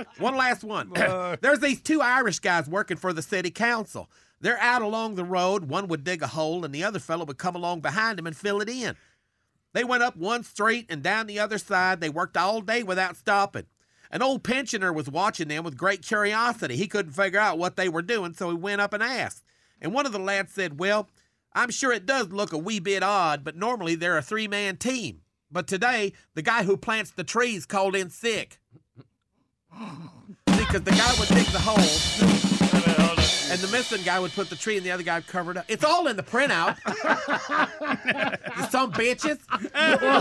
one last one. There's these two Irish guys working for the city council. They're out along the road. One would dig a hole, and the other fellow would come along behind him and fill it in. They went up one street and down the other side. They worked all day without stopping. An old pensioner was watching them with great curiosity. He couldn't figure out what they were doing, so he went up and asked. And one of the lads said, Well, I'm sure it does look a wee bit odd, but normally they're a three man team. But today, the guy who plants the trees called in sick. Because the guy would dig the hole, and the missing guy would put the tree, and the other guy would cover it up. It's all in the printout. you some bitches.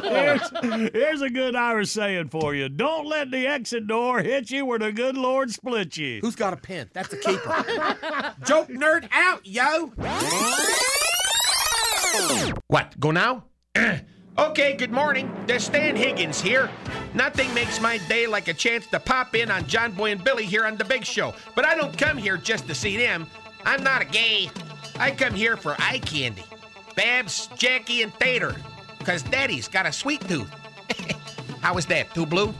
here's, here's a good Irish saying for you. Don't let the exit door hit you where the good Lord split you. Who's got a pen? That's a keeper. Joke nerd out, yo. What, go now? okay, good morning. There's Stan Higgins here. Nothing makes my day like a chance to pop in on John Boy and Billy here on The Big Show. But I don't come here just to see them. I'm not a gay. I come here for eye candy. Babs, Jackie, and Tater. Because Daddy's got a sweet tooth. How is that? Too blue?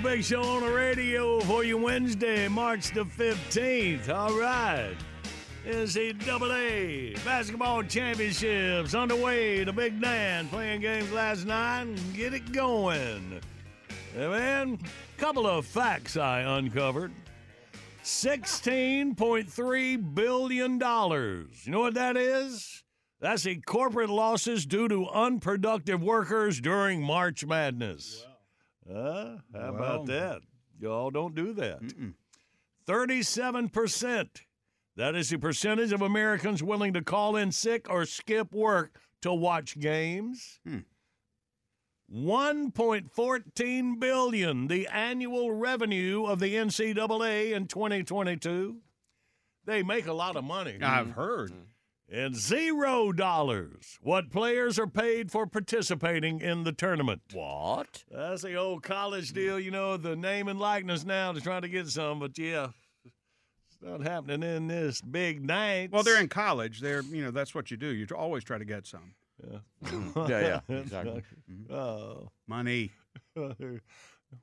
A big show on the radio for you Wednesday, March the 15th. All right. NCAA basketball championships underway. The Big Dan playing games last night get it going. Hey, man, couple of facts I uncovered. $16.3 billion. You know what that is? That's the corporate losses due to unproductive workers during March Madness. Uh, how about that? Y'all don't do that. 37%. That is the percentage of Americans willing to call in sick or skip work to watch games. 1.14 billion, the annual revenue of the NCAA in 2022. They make a lot of money. I've heard. And zero dollars. What players are paid for participating in the tournament. What? That's the old college deal, you know, the name and likeness now to try to get some, but yeah. It's not happening in this big night. Well, they're in college. They're you know that's what you do. You always try to get some. Yeah. Yeah, yeah, exactly. Oh. Money.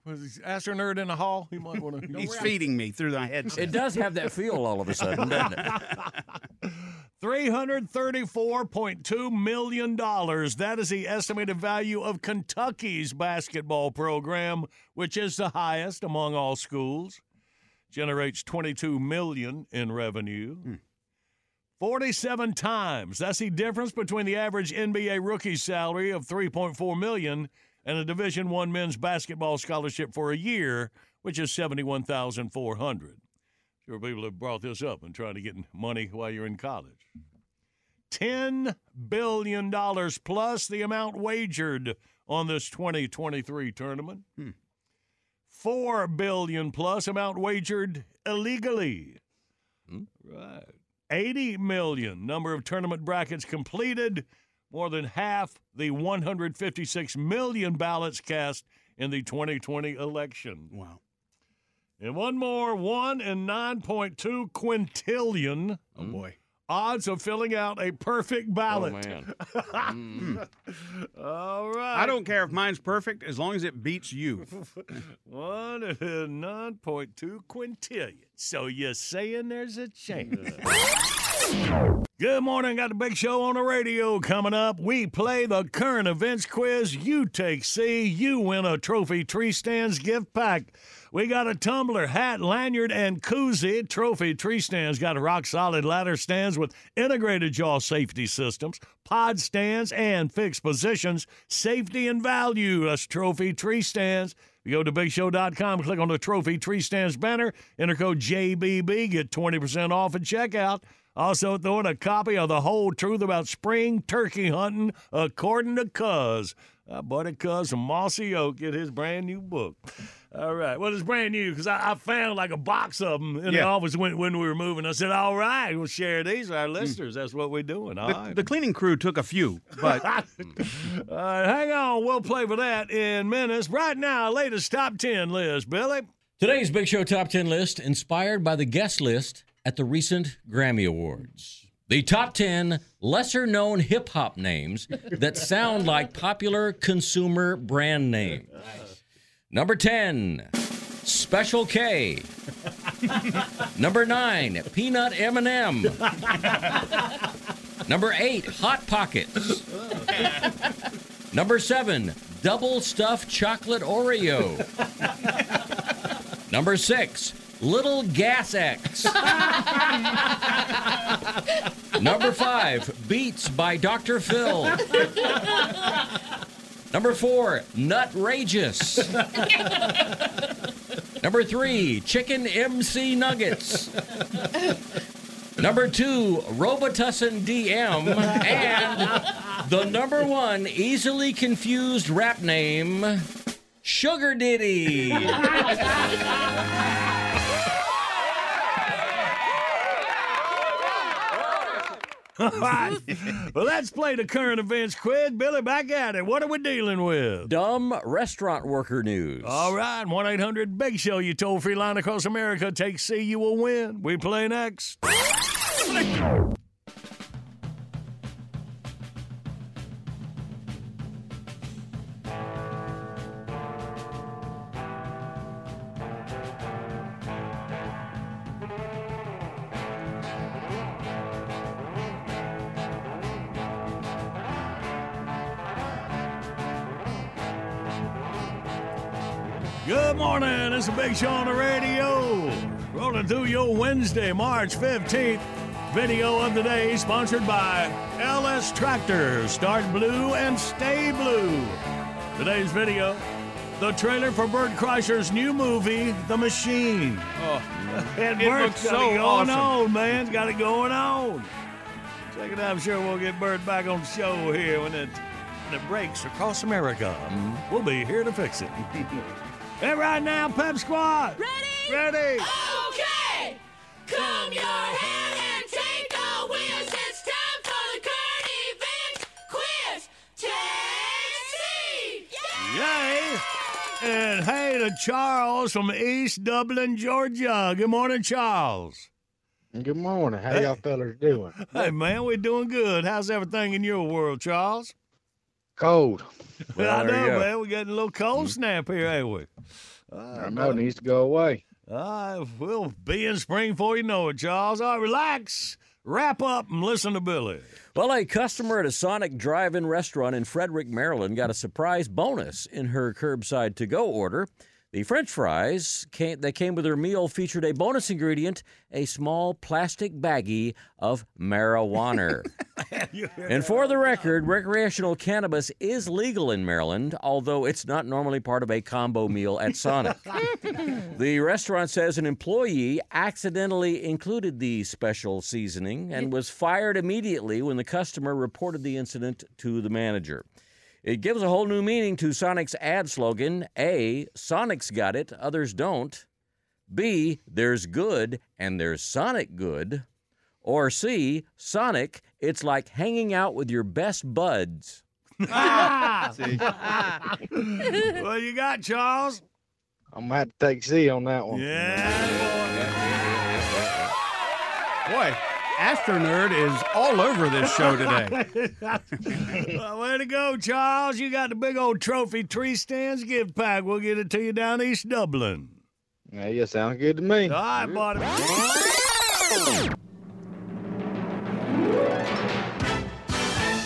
Was he Astro Nerd in the hall? He might want to. He's feeding me through my headset. It does have that feel all of a sudden, doesn't it? $334.2 million. That is the estimated value of Kentucky's basketball program, which is the highest among all schools. Generates 22 million in revenue. Hmm. 47 times. That's the difference between the average NBA rookie salary of 3.4 million and a Division 1 men's basketball scholarship for a year, which is 71,400. Sure people have brought this up and trying to get money while you're in college. $10 billion plus the amount wagered on this 2023 tournament. Hmm. Four billion plus amount wagered illegally. Hmm. Right. 80 million number of tournament brackets completed, more than half the 156 million ballots cast in the 2020 election. Wow. And one more, one in 9.2 quintillion. Oh hmm. boy. Odds of filling out a perfect ballot. Oh, man. Hmm. All right. I don't care if mine's perfect as long as it beats you. One in 9.2 quintillion. So you're saying there's a chance. Good morning. Got the big show on the radio coming up. We play the current events quiz. You take C. You win a trophy tree stands gift pack. We got a tumbler, hat, lanyard, and koozie. Trophy tree stands got rock solid ladder stands with integrated jaw safety systems, pod stands, and fixed positions. Safety and value. Us trophy tree stands You go to bigshow.com, click on the trophy tree stands banner, enter code JBB, get 20% off at checkout. Also, throwing a copy of The Whole Truth About Spring Turkey Hunting According to Cuz. Our buddy Cuz from Mossy Oak get his brand new book. All right. Well, it's brand new because I, I found like a box of them in the office when, when we were moving. I said, all right, we'll share these with our hmm. listeners. That's what we're doing. All The, right. the cleaning crew took a few, but All right, hang on. We'll play for that in minutes. Right now, latest top 10 list, Billy. Today's Big Show Top 10 list inspired by the guest list at the recent Grammy Awards. The top 10 lesser known hip hop names that sound like popular consumer brand names. Number 10, Special K. Number 9, Peanut M&M. Number 8, Hot Pockets. Number 7, Double Stuffed Chocolate Oreo. Number 6, Little Gas X. Number 5, Beats by Dr. Phil. Number 4, Nutrageous. Number 3, Chicken MC Nuggets. Number 2, Robitussin DM. And the number one easily confused rap name, Sugar Diddy. All right. well, let's play the current events quiz. Billy, back at it. What are we dealing with? Dumb restaurant worker news. All right. 1 800 Big Show, you toll free line across America. Take C, you will win. We play next. A big show on the radio. Rolling through your Wednesday, March 15th. Video of the day sponsored by LS Tractor. Start blue and stay blue. Today's video the trailer for Bert Kreischer's new movie, The Machine. Oh, and it Bert's looks got so it going awesome. on, man. It's got it going on. Check it out. I'm sure we'll get Bert back on the show here when it, when it breaks across America. Mm-hmm. We'll be here to fix it. and right now, Pep Squad. Ready? Ready. Okay, Come your hair and take the wheels. It's time for the current event quiz. Take C. Yay! And hey to Charles from East Dublin, Georgia. Good morning, Charles. Good morning. How y'all fellas doing? Hey, man, we're doing good. How's everything in your world, Charles? Cold. Well, I know, man. We're getting a little cold snap here, ain't we? I know it needs to go away. Uh, we'll be in spring before you know it, Charles. All right, relax, wrap up, and listen to Billy. Well, a customer at a Sonic drive in restaurant in Frederick, Maryland got a surprise bonus in her curbside to go order. The French fries came, that came with her meal featured a bonus ingredient, a small plastic baggie of marijuana. and for the record, recreational cannabis is legal in Maryland, although it's not normally part of a combo meal at Sonic. The restaurant says an employee accidentally included the special seasoning and was fired immediately when the customer reported the incident to the manager. It gives a whole new meaning to Sonic's ad slogan A, Sonic's got it, others don't. B, there's good and there's Sonic good. Or C, Sonic, it's like hanging out with your best buds. Ah! what you got, Charles? I'm gonna have to take C on that one. Yeah. boy, Astronerd is all over this show today. well, way to go, Charles. You got the big old trophy tree stands gift pack. We'll get it to you down East Dublin. Yeah, yeah, sounds good to me. All right, buddy.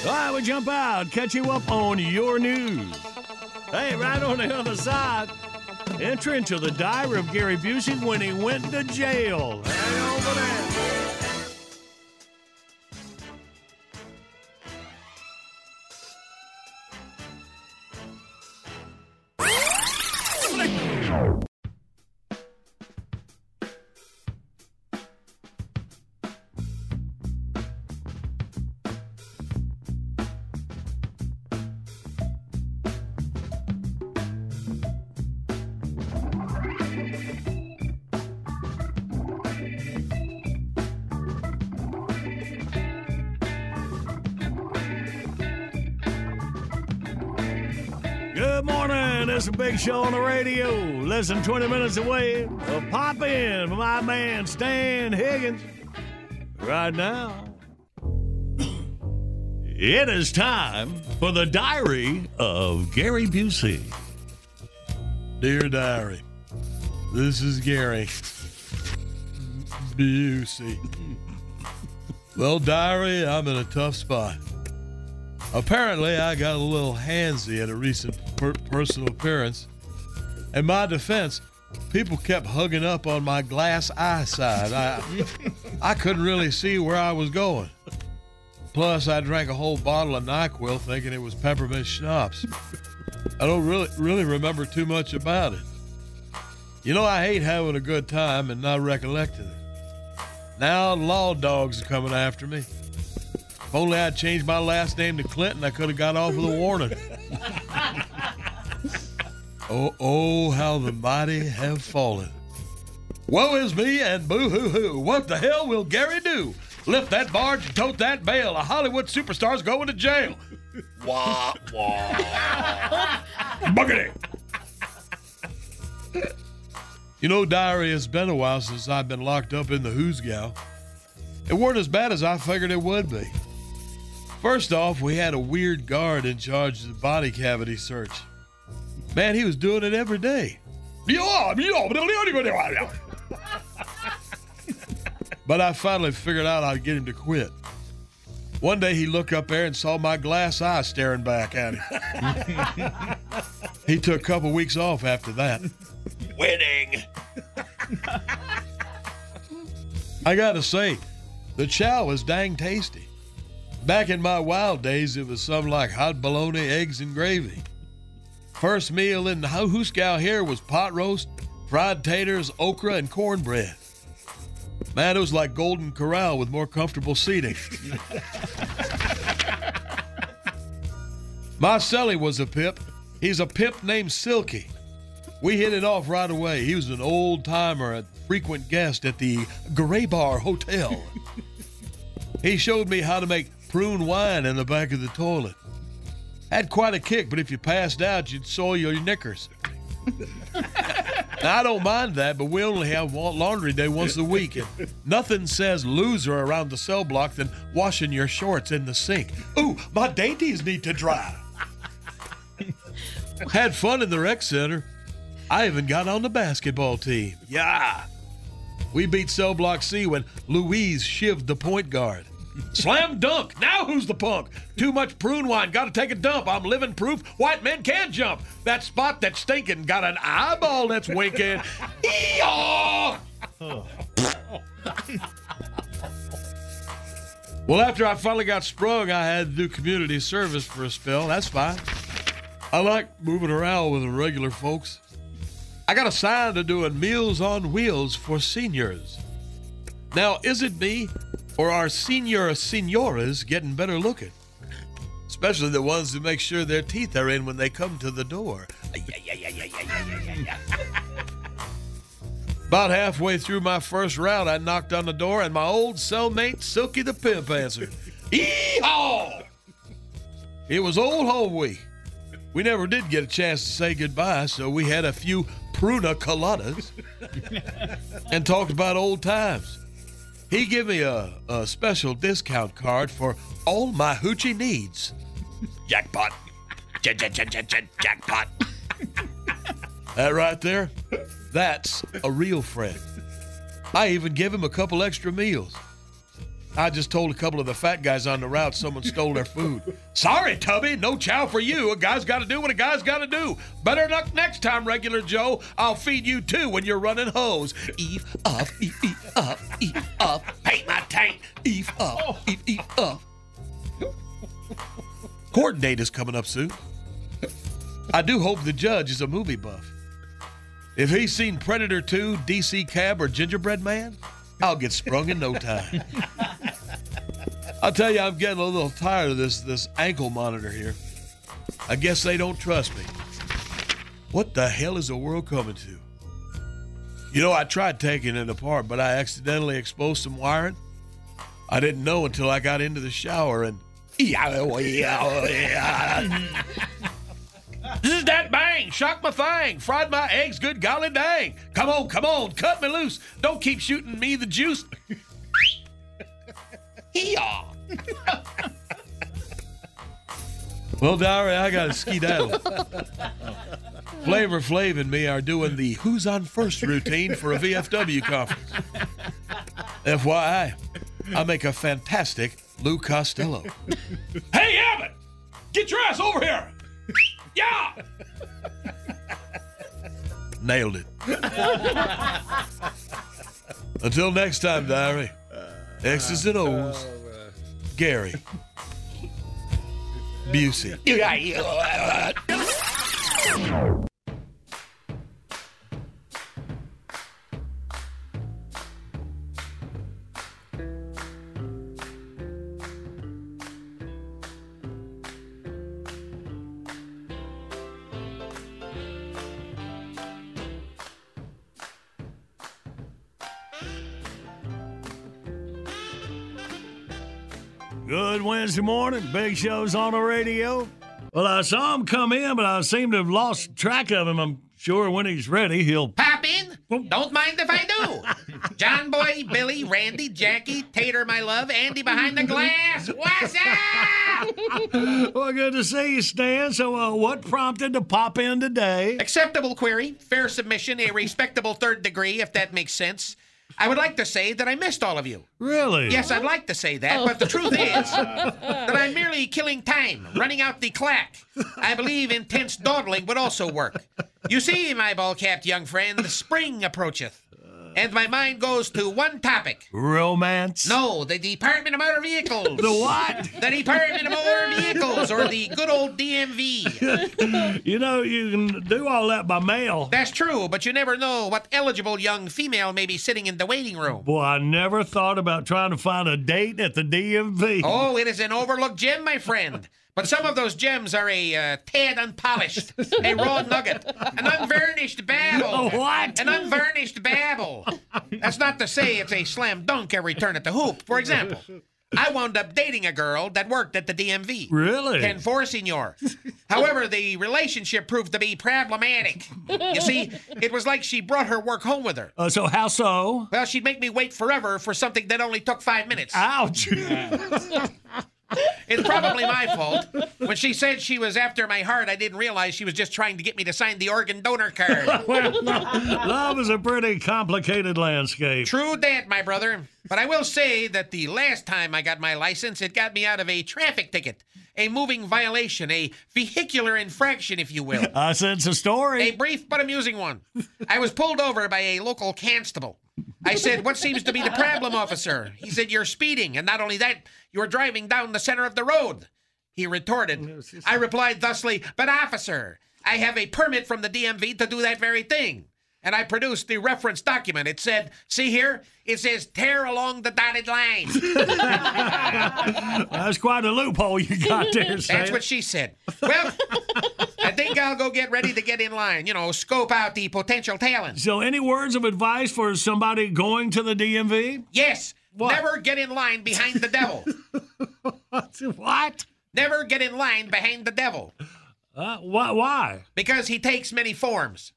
All right, we jump out, catch you up on your news. Hey, right on the other side, enter into the diary of Gary Busey when he went to jail. Hang on for that. A big show on the radio. Less than 20 minutes away. So pop in for my man Stan Higgins. Right now, it is time for the diary of Gary Busey. Dear Diary, this is Gary Busey. Well, Diary, I'm in a tough spot. Apparently, I got a little handsy at a recent per- personal appearance. In my defense, people kept hugging up on my glass eyesight. I, I couldn't really see where I was going. Plus, I drank a whole bottle of NyQuil thinking it was peppermint schnapps. I don't really really remember too much about it. You know, I hate having a good time and not recollecting it. Now law dogs are coming after me. If only I'd changed my last name to Clinton, I could have got off with a warning. oh, oh, how the mighty have fallen. Woe is me and boo hoo hoo. What the hell will Gary do? Lift that barge and tote that bale. A Hollywood superstar's going to jail. Wah, wah. Buggity. You know, Diary, it's been a while since I've been locked up in the Hoosgow. It weren't as bad as I figured it would be. First off, we had a weird guard in charge of the body cavity search. Man, he was doing it every day. But I finally figured out how to get him to quit. One day he looked up there and saw my glass eye staring back at him. he took a couple weeks off after that. Winning. I gotta say, the chow was dang tasty. Back in my wild days, it was something like hot bologna, eggs, and gravy. First meal in the Hoosgow here was pot roast, fried taters, okra, and cornbread. Man, it was like Golden Corral with more comfortable seating. My Sully was a pip. He's a pip named Silky. We hit it off right away. He was an old timer, a frequent guest at the Gray Bar Hotel. he showed me how to make prune wine in the back of the toilet. Had quite a kick, but if you passed out, you'd soil your knickers. Now, I don't mind that, but we only have laundry day once a week. And nothing says loser around the cell block than washing your shorts in the sink. Ooh, my dainties need to dry. Had fun in the rec center. I even got on the basketball team. Yeah. We beat cell block C when Louise shivved the point guard. Slam dunk. Now who's the punk? Too much prune wine. Got to take a dump. I'm living proof. White men can jump. That spot that's stinking got an eyeball that's winking. Well, after I finally got sprung, I had to do community service for a spell. That's fine. I like moving around with the regular folks. I got assigned to doing Meals on Wheels for seniors. Now, is it me, or are senior senoras getting better looking? Especially the ones who make sure their teeth are in when they come to the door. About halfway through my first round, I knocked on the door, and my old cellmate, Silky the Pimp, answered. Yeehaw! It was old home week. We never did get a chance to say goodbye, so we had a few pruna coladas and talked about old times. He gave me a, a special discount card for all my hoochie needs. Jackpot. Jackpot. that right there, that's a real friend. I even give him a couple extra meals. I just told a couple of the fat guys on the route someone stole their food. Sorry, Tubby, no chow for you. A guy's got to do what a guy's got to do. Better luck next time, regular Joe. I'll feed you too when you're running hose. Eve up, eve, eve up, eve up. Paint my tank. Eve up, oh. eve, eve up. Court date is coming up soon. I do hope the judge is a movie buff. If he's seen Predator 2, DC Cab, or Gingerbread Man, I'll get sprung in no time. I'll tell you, I'm getting a little tired of this this ankle monitor here. I guess they don't trust me. What the hell is the world coming to? You know, I tried taking it apart, but I accidentally exposed some wiring. I didn't know until I got into the shower and. Zzz, that bang, shock my thang, fried my eggs, good golly dang. Come on, come on, cut me loose. Don't keep shooting me the juice. Hee-haw. Well, Diary, I got to skedaddle. Flavor Flav and me are doing the Who's on First routine for a VFW conference. FYI, I make a fantastic Lou Costello. Hey, Abbott, get your ass over here. Yeah. Nailed it. Until next time, Diary. X's and O's. Oh, Gary. Busey. Good Wednesday morning. Big show's on the radio. Well, I saw him come in, but I seem to have lost track of him. I'm sure when he's ready, he'll. Pop in. Don't mind if I do. John Boy, Billy, Randy, Jackie, Tater, my love, Andy behind the glass. What's up? well, good to see you, Stan. So, uh, what prompted to pop in today? Acceptable query, fair submission, a respectable third degree, if that makes sense. I would like to say that I missed all of you. Really? Yes, I'd like to say that, but the oh. truth is that I'm merely killing time, running out the clock. I believe intense dawdling would also work. You see, my ball-capped young friend, the spring approacheth, and my mind goes to one topic. Romance? No, the Department of Motor Vehicles. The what? The Department of Motor Vehicles, or the good old DMV. you know, you can do all that by mail. That's true, but you never know what eligible young female may be sitting in the waiting room. Boy, I never thought about trying to find a date at the DMV. Oh, it is an overlooked gem, my friend. But some of those gems are a uh, tad unpolished, a raw nugget, an unvarnished babble. What? An unvarnished babble. That's not to say it's a slam dunk every turn at the hoop. For example, I wound up dating a girl that worked at the DMV. Really? Ten four, senor. However, the relationship proved to be problematic. You see, it was like she brought her work home with her. Uh, so, how so? Well, she'd make me wait forever for something that only took five minutes. Ouch. It's probably my fault. When she said she was after my heart, I didn't realize she was just trying to get me to sign the organ donor card. well, love is a pretty complicated landscape. True that, my brother. But I will say that the last time I got my license, it got me out of a traffic ticket, a moving violation, a vehicular infraction, if you will. I sense a story. A brief but amusing one. I was pulled over by a local constable. I said, What seems to be the problem, officer? He said, You're speeding, and not only that, you're driving down the center of the road. He retorted. Mm, I replied thusly, But, officer, I have a permit from the DMV to do that very thing. And I produced the reference document. It said, See here? It says, Tear along the dotted line. That's quite a loophole you got there, That's what she said. Well, I think I'll go get ready to get in line. You know, scope out the potential talent. So, any words of advice for somebody going to the DMV? Yes. Never get in line behind the devil. what? Never get in line behind the devil. Uh, why? Why? Because he takes many forms.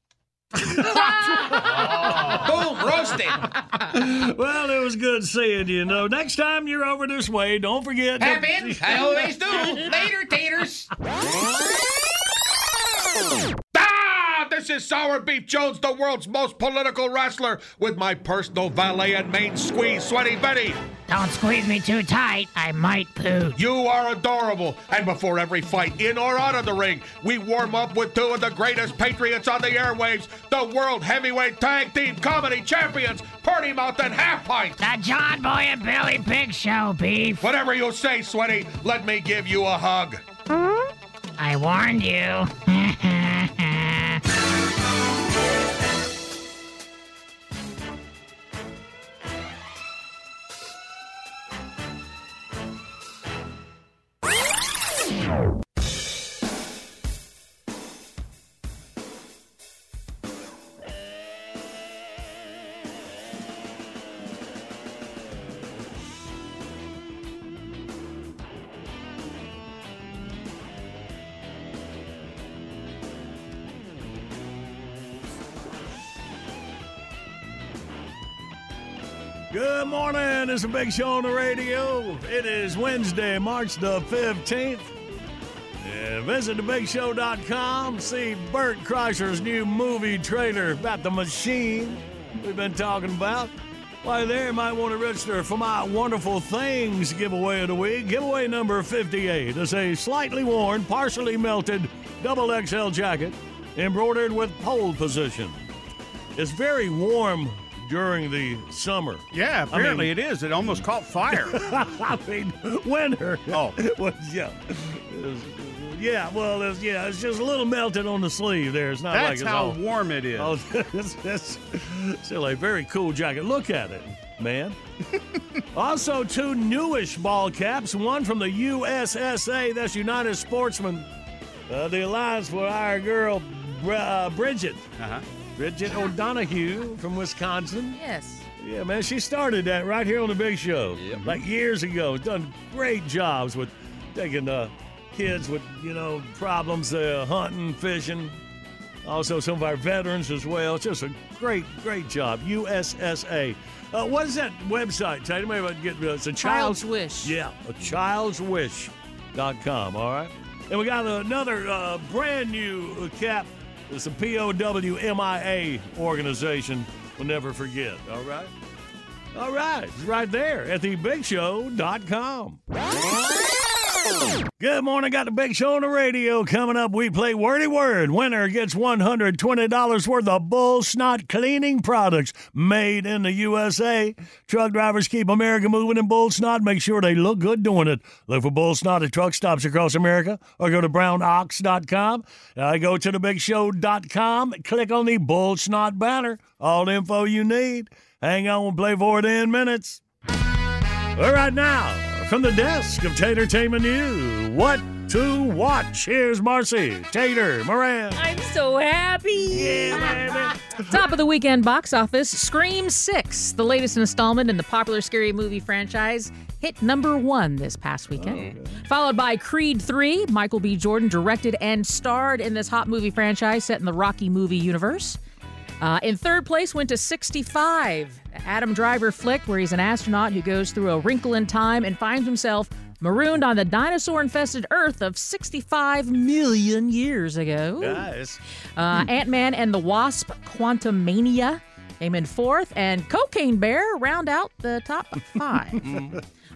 Boom, roasted. well, it was good seeing you. Know next time you're over this way, don't forget. to- Happen. I always do. Later, taters. This is Sour Beef Jones, the world's most political wrestler, with my personal valet and main squeeze, Sweaty Betty. Don't squeeze me too tight. I might pooch. You are adorable. And before every fight, in or out of the ring, we warm up with two of the greatest patriots on the airwaves, the World Heavyweight Tag Team Comedy Champions, Party Mouth and Half Pint. The John Boy and Billy Big Show, Beef. Whatever you say, Sweaty, let me give you a hug. I warned you. It's a big show on the radio. It is Wednesday, March the 15th. And visit thebigshow.com. See Bert Kreischer's new movie trailer about the machine we've been talking about. While there, you might want to register for my Wonderful Things giveaway of the week. Giveaway number 58 is a slightly worn, partially melted double XL jacket embroidered with pole position. It's very warm during the summer. Yeah, I mean- apparently it is. It almost caught fire. I mean, winter. Oh. well, yeah. It's- yeah, well, it's, yeah, it's just a little melted on the sleeve there. It's not like That's it's how all, warm it is. Oh, that's, that's still a very cool jacket. Look at it, man. also, two newish ball caps. One from the USSA, that's United Sportsman. Uh, the Alliance for Our Girl, uh, Bridget. Uh-huh. Bridget O'Donohue from Wisconsin. Yes. Yeah, man, she started that right here on the Big Show, like years ago. Done great jobs with taking uh, kids with you know problems, uh, hunting, fishing. Also, some of our veterans as well. It's just a great, great job. USSA. Uh, what is that website, Tatum? Maybe I can get uh, it's a child's, Child's Wish. Yeah, a childswish.com. All right. And we got another uh, brand new cap. It's a POWMIA organization. We'll never forget. All right. All right. It's right there at thebigshow.com. Good morning. Got the big show on the radio coming up. We play Wordy Word. Winner gets $120 worth of bull snot cleaning products made in the USA. Truck drivers keep America moving in bull snot. Make sure they look good doing it. Look for bull snot at truck stops across America or go to brownox.com. Uh, go to thebigshow.com. Click on the bull snot banner. All the info you need. Hang on. We'll play for it in minutes. All right, now, from the desk of Tater Tatertainment News, what to watch? Here's Marcy, Tater, Moran. I'm so happy. Yeah, Top of the weekend box office Scream 6, the latest installment in the popular scary movie franchise, hit number one this past weekend. Oh, Followed by Creed 3. Michael B. Jordan directed and starred in this hot movie franchise set in the Rocky movie universe. Uh, in third place went to 65, Adam Driver flick, where he's an astronaut who goes through a wrinkle in time and finds himself marooned on the dinosaur infested Earth of 65 million years ago. Guys. Uh, Ant Man and the Wasp Quantumania came in fourth, and Cocaine Bear round out the top five.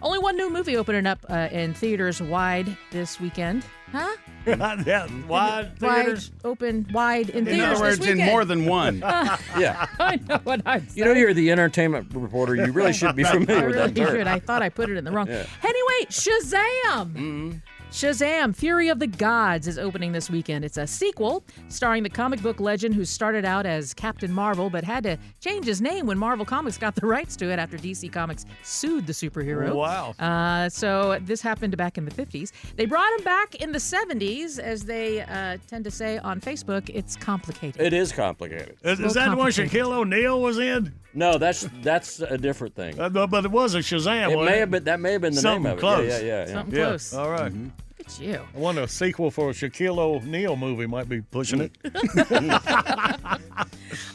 Only one new movie opening up uh, in theaters wide this weekend. Huh? yeah, wide theaters. Wide open, wide in In theaters. other words, this in more than one. Yeah. I know what I'm saying. You know, you're the entertainment reporter. You really should be I familiar with really that term. should. I thought I put it in the wrong. Yeah. Anyway, Shazam! Mm-hmm. Shazam! Fury of the Gods is opening this weekend. It's a sequel starring the comic book legend who started out as Captain Marvel but had to change his name when Marvel Comics got the rights to it after DC Comics sued the superhero. Wow. Uh, so this happened back in the 50s. They brought him back in the 70s, as they uh, tend to say on Facebook. It's complicated. It is complicated. Is, is that the one Shaquille O'Neal was in? No, that's that's a different thing. Uh, but it was a Shazam. It wasn't may have been that may have been the Something name of it. close. Yeah, yeah, yeah. Something Yeah. close. All right. Look at you. I wonder a sequel for a Shaquille O'Neal movie might be pushing it.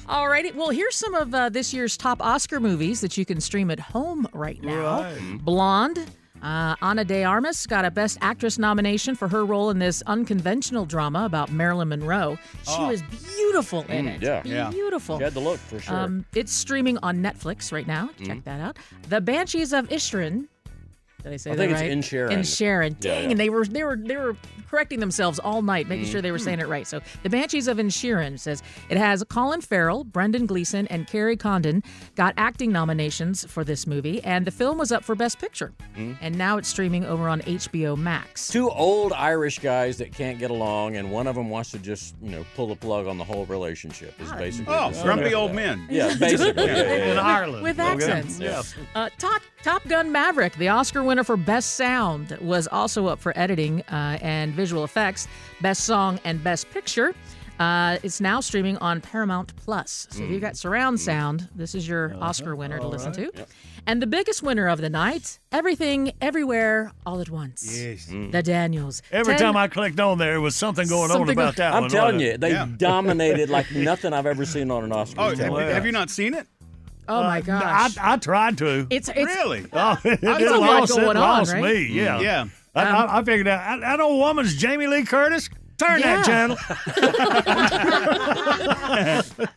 All righty. Well, here's some of uh, this year's top Oscar movies that you can stream at home right now. Right. Blonde. Uh, Ana de Armas got a Best Actress nomination for her role in this unconventional drama about Marilyn Monroe. She Oh. was beautiful in Mm, it. yeah. Yeah. Beautiful. She had the look for sure. Um, it's streaming on Netflix right now. Check Mhm. that out. The Banshees of Ishrin. Did I say I that think it's right? Inisherin. In Sharon. Yeah, Dang, yeah. and they were they were they were correcting themselves all night, making sure they were Mhm. saying it right. So the Banshees of Inisherin says it has Colin Farrell, Brendan Gleeson, and Kerry Condon got acting nominations for this movie, and the film was up for Best Picture. Mhm. And now it's streaming over on HBO Max. Two old Irish guys that can't get along, and one of them wants to just, you know, pull the plug on the whole relationship. Is basically Oh, the grumpy summary old that. men. Yeah, basically. yeah, yeah, In. Ireland. With Okay. accents. Yeah. Uh, Top Top Gun Maverick, the Oscar winner for Best Sound, was also up for editing uh, and visual effects, Best Song, and Best Picture. Uh, it's now streaming on Paramount Plus. So if you've got surround sound, this is your Oscar winner to listen to. And the biggest winner of the night, Everything, Everywhere, All at Once. Yes. The Daniels. Every Ten- time I clicked on there, it was something going on about go- that I'm one. telling wasn't you, it? they dominated like nothing I've ever seen on an Oscar. Oh, have, you- have you not seen it? Oh, my Uh, gosh. I, I tried to. It's, it's Really? Oh, it There's just a lot lost, it going on, lost right? me. Yeah, Yeah. I, Um, I, I figured out. I, that old woman's Jamie Lee Curtis. Turn Yeah. that channel.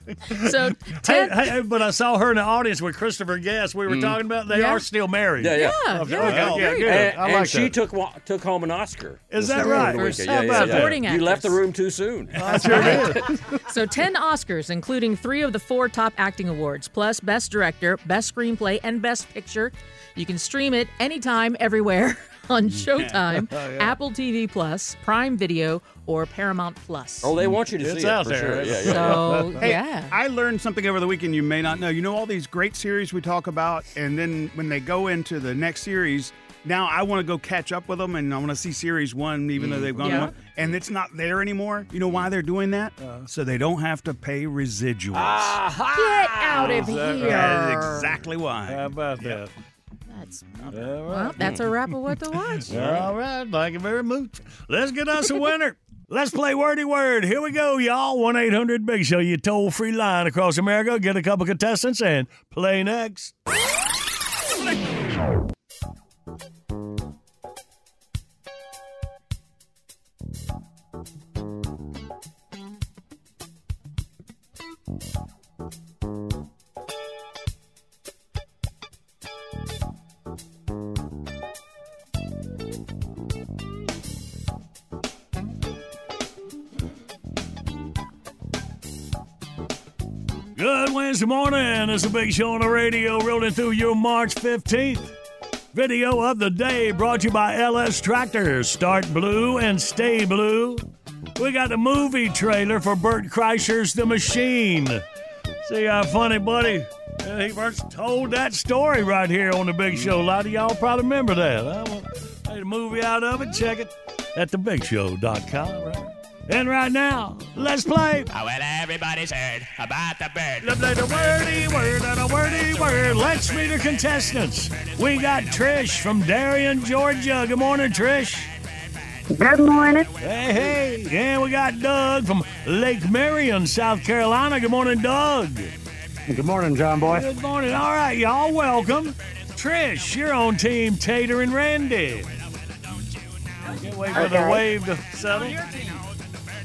So hey, ten. hey, but I saw her in the audience with Christopher Guest. We were mm. talking about. They Yeah. are still married. Yeah, yeah. Yeah, Okay, yeah, okay, yeah, good. And, I and she that. took took home an Oscar. Is that right? the weekend. How Yeah, yeah, about yeah. that? You left the room too soon. I sure did. So 10 Oscars, including three of the four top acting awards, plus Best Director, Best Screenplay, and Best Picture. You can stream it anytime, everywhere on mm. Showtime, Oh, Apple TV Plus, Prime Video, or Paramount Plus. Oh, they want you to It's see it out for there. sure. Yeah, yeah. so, Hey, yeah. I learned something over the weekend you may not know. You know all these great series we talk about, and then when they go into the next series, now I want to go catch up with them, and I want to see series one, even though mm. they've gone. Yeah. on, and it's not there anymore. You know why they're doing that? Uh-huh. so they don't have to pay residuals. Get out of here. That is exactly why. How about that? That's, All well, that's a wrap of what to watch. All right. Thank you very much. Let's get us a winner. Let's play wordy word. Here we go, y'all. 1 800 Big Show, your toll free line across America. Get a couple contestants and play next. Wednesday morning. It's a big show on the radio rolling through your March 15th. Video of the day brought to you by LS Tractors. Start blue and stay blue. We got the movie trailer for Bert Kreischer's The Machine. See how funny, buddy? He first told that story right here on the big show. A lot of y'all probably remember that. Huh? Made a movie out of it. Check it at thebigshow.com. Right? And right now, let's play. Oh, well, everybody's heard about the bird. Let's play the wordy word and a wordy word. Let's meet our contestants. We got Trish from Darien, Georgia. Good morning, Trish. Good morning. Hey, hey. And we got Doug from Lake Marion, South Carolina. Good morning, Doug. Good morning, John Boy. Good morning. All right, y'all, welcome. Trish, you're on Team Tater and Randy. Can't wait for the wave to settle.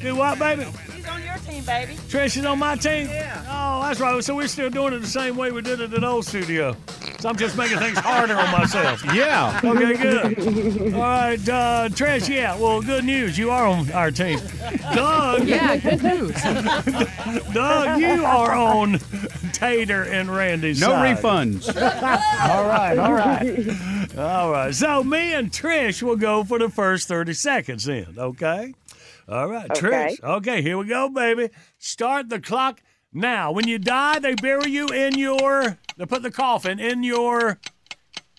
Do what, baby? He's on your team, baby. Trish is on my team? Yeah. Oh, that's right. So we're still doing it the same way we did it in old studio. So I'm just making things harder on myself. Yeah. Okay, good. All right, uh, Trish, yeah. Well, good news. You are on our team. Doug. Yeah, good news. Doug, you are on Tater and Randy's No side. refunds. all right, all right. All right. So me and Trish will go for the first 30 seconds then, okay? All right, Okay. Trish. Okay, here we go, baby. Start the clock now. When you die, they bury you in your, they put the coffin in your.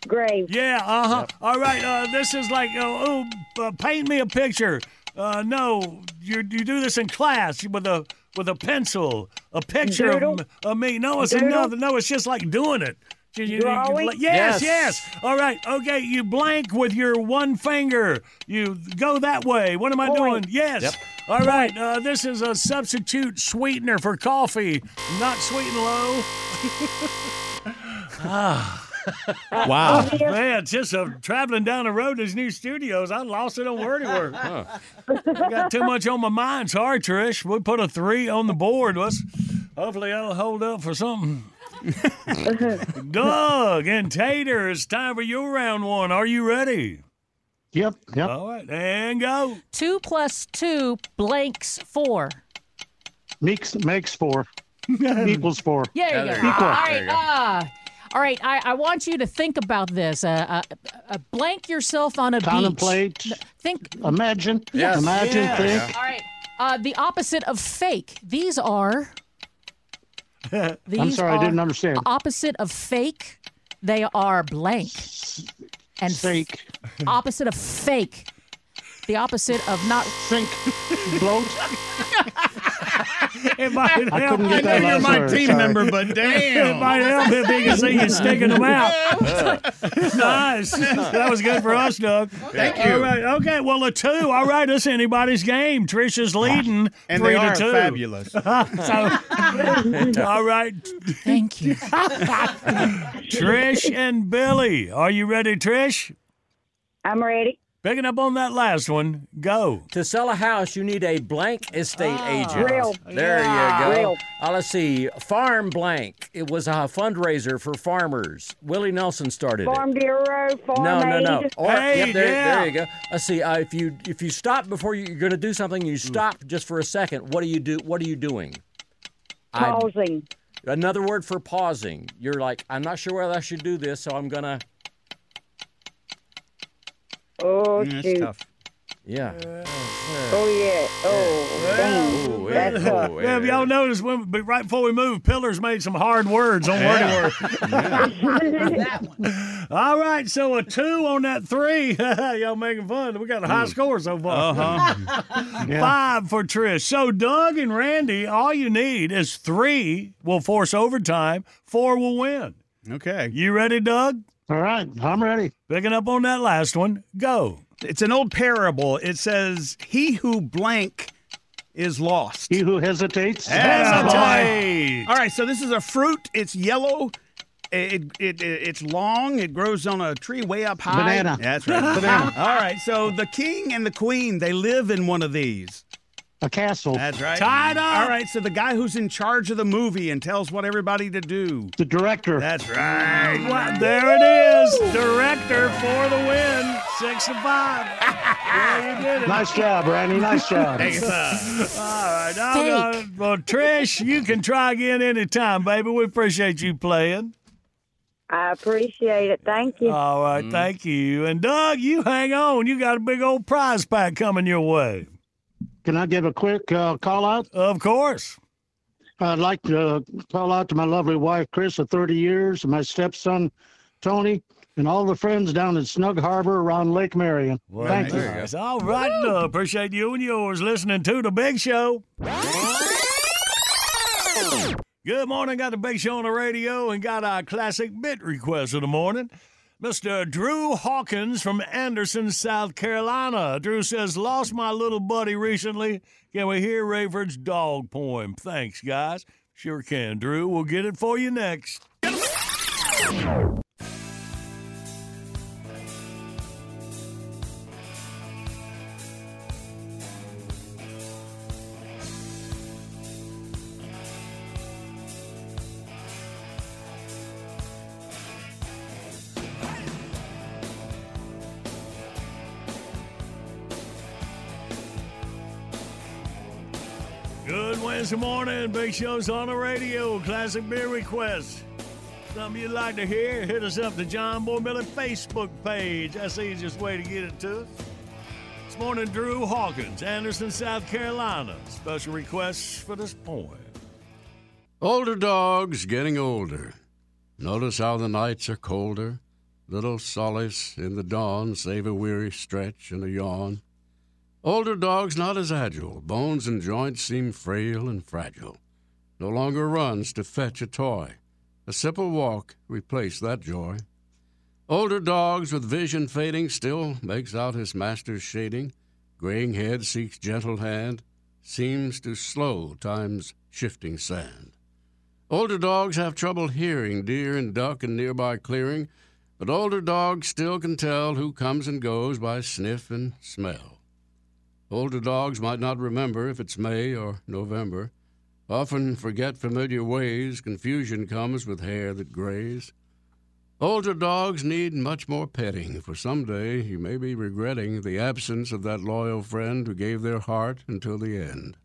Grave. Yeah, uh huh. All right, uh, this is like, uh, oh, uh, paint me a picture. Uh, no, you you do this in class with a with a pencil, a picture of, Doodle? m- of me. No, it's Doodle? another. No, it's just like doing it. You- you- you- yes, Yes. yes. All right. Okay. You blank with your one finger. You go that way. What am I Point. doing? Yes. All right. Uh, this is a substitute sweetener for coffee, not sweet and low. ah. Wow. Man, just uh, traveling down the road to these new studios, I lost it on wordy word. I got too much on my mind. Sorry, Trish. We put a three on the board. Let's hopefully that'll hold up for something. Doug and Tater, it's time for your round one. Are you ready? Yep, yep. All right, and go. Two plus two blanks four. Makes makes four. Equals four. Yeah, you go. Equal. All right. Uh, all right. I, I want you to think about this. Uh, uh, uh, blank yourself on a Contemplate. beach. Think. Imagine. Yes. Imagine. Yeah. Think. All right. Uh, the opposite of fake. These are. These I'm sorry, I didn't understand. Opposite of fake. They are blank. And f- Fake. opposite of fake. The opposite of not. Think. Float. It might I help. couldn't get that I know you're last my word, team sorry. member, but It damn. might help if he can see you sticking them out. nice. That was good for us, Doug. Thank you. All right. Okay. Well, a two. All right. It's anybody's game. Trisha's leading And three they to two. fabulous. so, all right. Thank you. Trish and Billy. Are you ready, Trish? I'm ready. Picking up on that last one. Go. To sell a house, you need a blank estate agent. Real. There Yeah. you go. Real. Uh, let's see. Farm blank. It was a fundraiser for farmers. Willie Nelson started it. Farm Bureau, Farm No, no, no. Aid. Or Hey, yep, there, yeah. there you go. Let's see. Uh, if you if you stop before you, you're going to do something, you stop just for a second. What do you do? What are you doing? I- Pausing. another word for pausing. You're like, I'm not sure whether I should do this, so I'm gonna. Oh, Mm, that's shoot. tough. Yeah. Oh, yeah. Oh, damn. Ooh, That's yeah. tough. Ooh, Yeah, if y'all noticed, when, but right before we moved, Pillars made some hard words on wording word. All right, so a two on that three. y'all making fun. We got a high score so far. Uh-huh. Five for Trish. So Doug and Randy, all you need is three will force overtime. Four will win. Okay. You ready, Doug? All right, I'm ready. Picking up on that last one. Go. It's an old parable. It says, He who blank is lost. He who hesitates. Hesitate. All right, so this is a fruit. It's yellow. It, it, it it's long. It grows on a tree way up high. Banana. That's right. Banana. All right. So the king and the queen they live in one of these. A castle. That's right. Tied up. All right. So the guy who's in charge of the movie and tells what everybody to do. The director. That's right. Wow, there it is. Director for the win. Six to five. Yeah, you did it. Nice job, Randy. Nice job. Thanks. All right. Now, uh, well, Trish, you can try again anytime, baby. We appreciate you playing. I appreciate it. Thank you. All right. Thank you. And Doug, you hang on. You got a big old prize pack coming your way. Can I give a quick uh, call out? Of course. I'd like to uh, call out to my lovely wife, Chris, of 30 years, and my stepson, Tony, and all the friends down at Snug Harbor around Lake Marion. Thank you. Nice. All right, Doug. Appreciate you and yours listening to The Big Show. Good morning. Got The Big Show on the radio and got our classic bit request of the morning. Mr. Drew Hawkins from Anderson, South Carolina. Drew says, Lost my little buddy recently. Can we hear Rayford's dog poem? Thanks, guys. Sure can, Drew. We'll get it for you next. Wednesday morning. Big Show's on the radio. Classic beer request. Something you'd like to hear? Hit us up the John Boy Miller Facebook page. That's the easiest way to get it to us. This morning, Drew Hawkins, Anderson, South Carolina. Special requests for this poem. Older dogs getting older. Notice how the nights are colder. Little solace in the dawn, save a weary stretch and a yawn. Older dogs not as agile, bones and joints seem frail and fragile. No longer runs to fetch a toy. A simple walk replaced that joy. Older dogs with vision fading still makes out his master's shading. Graying head seeks gentle hand, seems to slow time's shifting sand. Older dogs have trouble hearing deer and duck in nearby clearing, but older dogs still can tell who comes and goes by sniff and smell. Older dogs might not remember if it's May or November. Often forget familiar ways, confusion comes with hair that grays. Older dogs need much more petting, for someday you may be regretting the absence of that loyal friend who gave their heart until the end.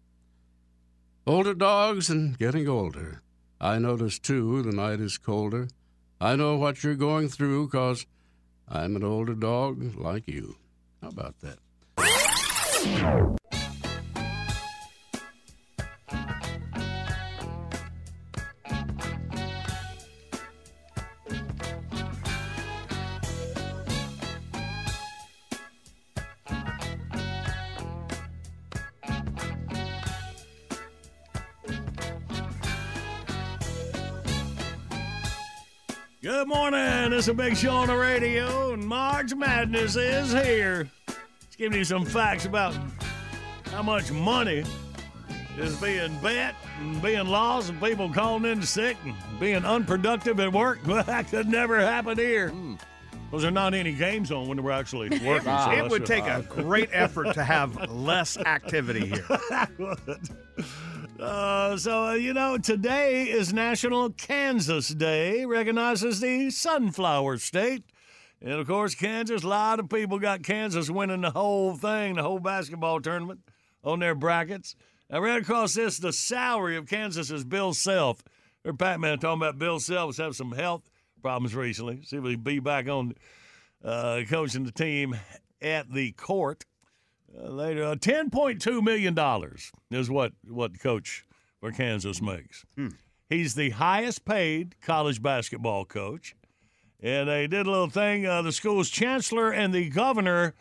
Older dogs and getting older. I notice too the night is colder. I know what you're going through, 'cause I'm an older dog like you. How about that? Good morning. It's a big show on the radio, and March Madness is here. Give you some facts about how much money is being bet and being lost, and people calling in sick and being unproductive at work. Well, that could never happen here. Because there are not any games on when we're actually working. so it would take a great effort to have less activity here. Uh, so, uh, you know, today is National Kansas Day, recognizes the sunflower state. And of course, Kansas, a lot of people got Kansas winning the whole thing, the whole basketball tournament on their brackets. I ran across this the salary of Kansas is Bill Self. Heard Pat Man talking about Bill Self was having some health problems recently. See if he'll be back on uh, coaching the team at the court uh, later. Uh, Ten point two million dollars is what what coach for Kansas makes. He's the highest paid college basketball coach, and they did a little thing. Uh, the school's chancellor and the governor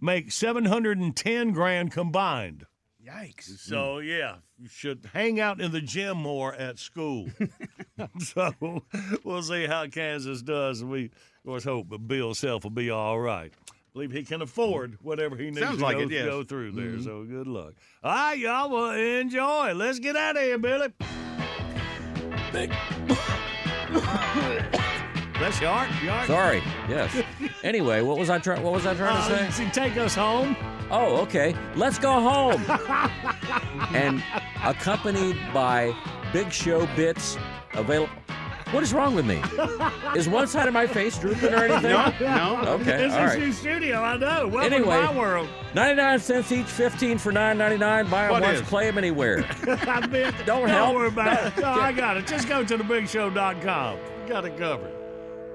make seven hundred and ten grand combined. Yikes! So yeah, you should hang out in the gym more at school. so we'll see how Kansas does. We of course hope that Bill Self will be all right. Believe he can afford whatever he needs Sounds to like go, it, yes. go through there. Mhm. So good luck. All right, y'all. Well, enjoy. Let's get out of here, Billy. That's your heart. Your heart. Sorry. Yes. Anyway, what was I trying? What was I trying to Uh, say? Take us home. Oh, okay. Let's go home. and accompanied by Big Show bits available. What is wrong with me? Is one side of my face drooping or anything? No. Okay. This all is right. your studio. I know. Welcome Anyway, to my world. 99 cents each, 15 for 9.99. Buy them once, is? play them anywhere. I bet. Don't Don't help. worry about it. No, I got it. Just go to thebigshow.com. Got it covered.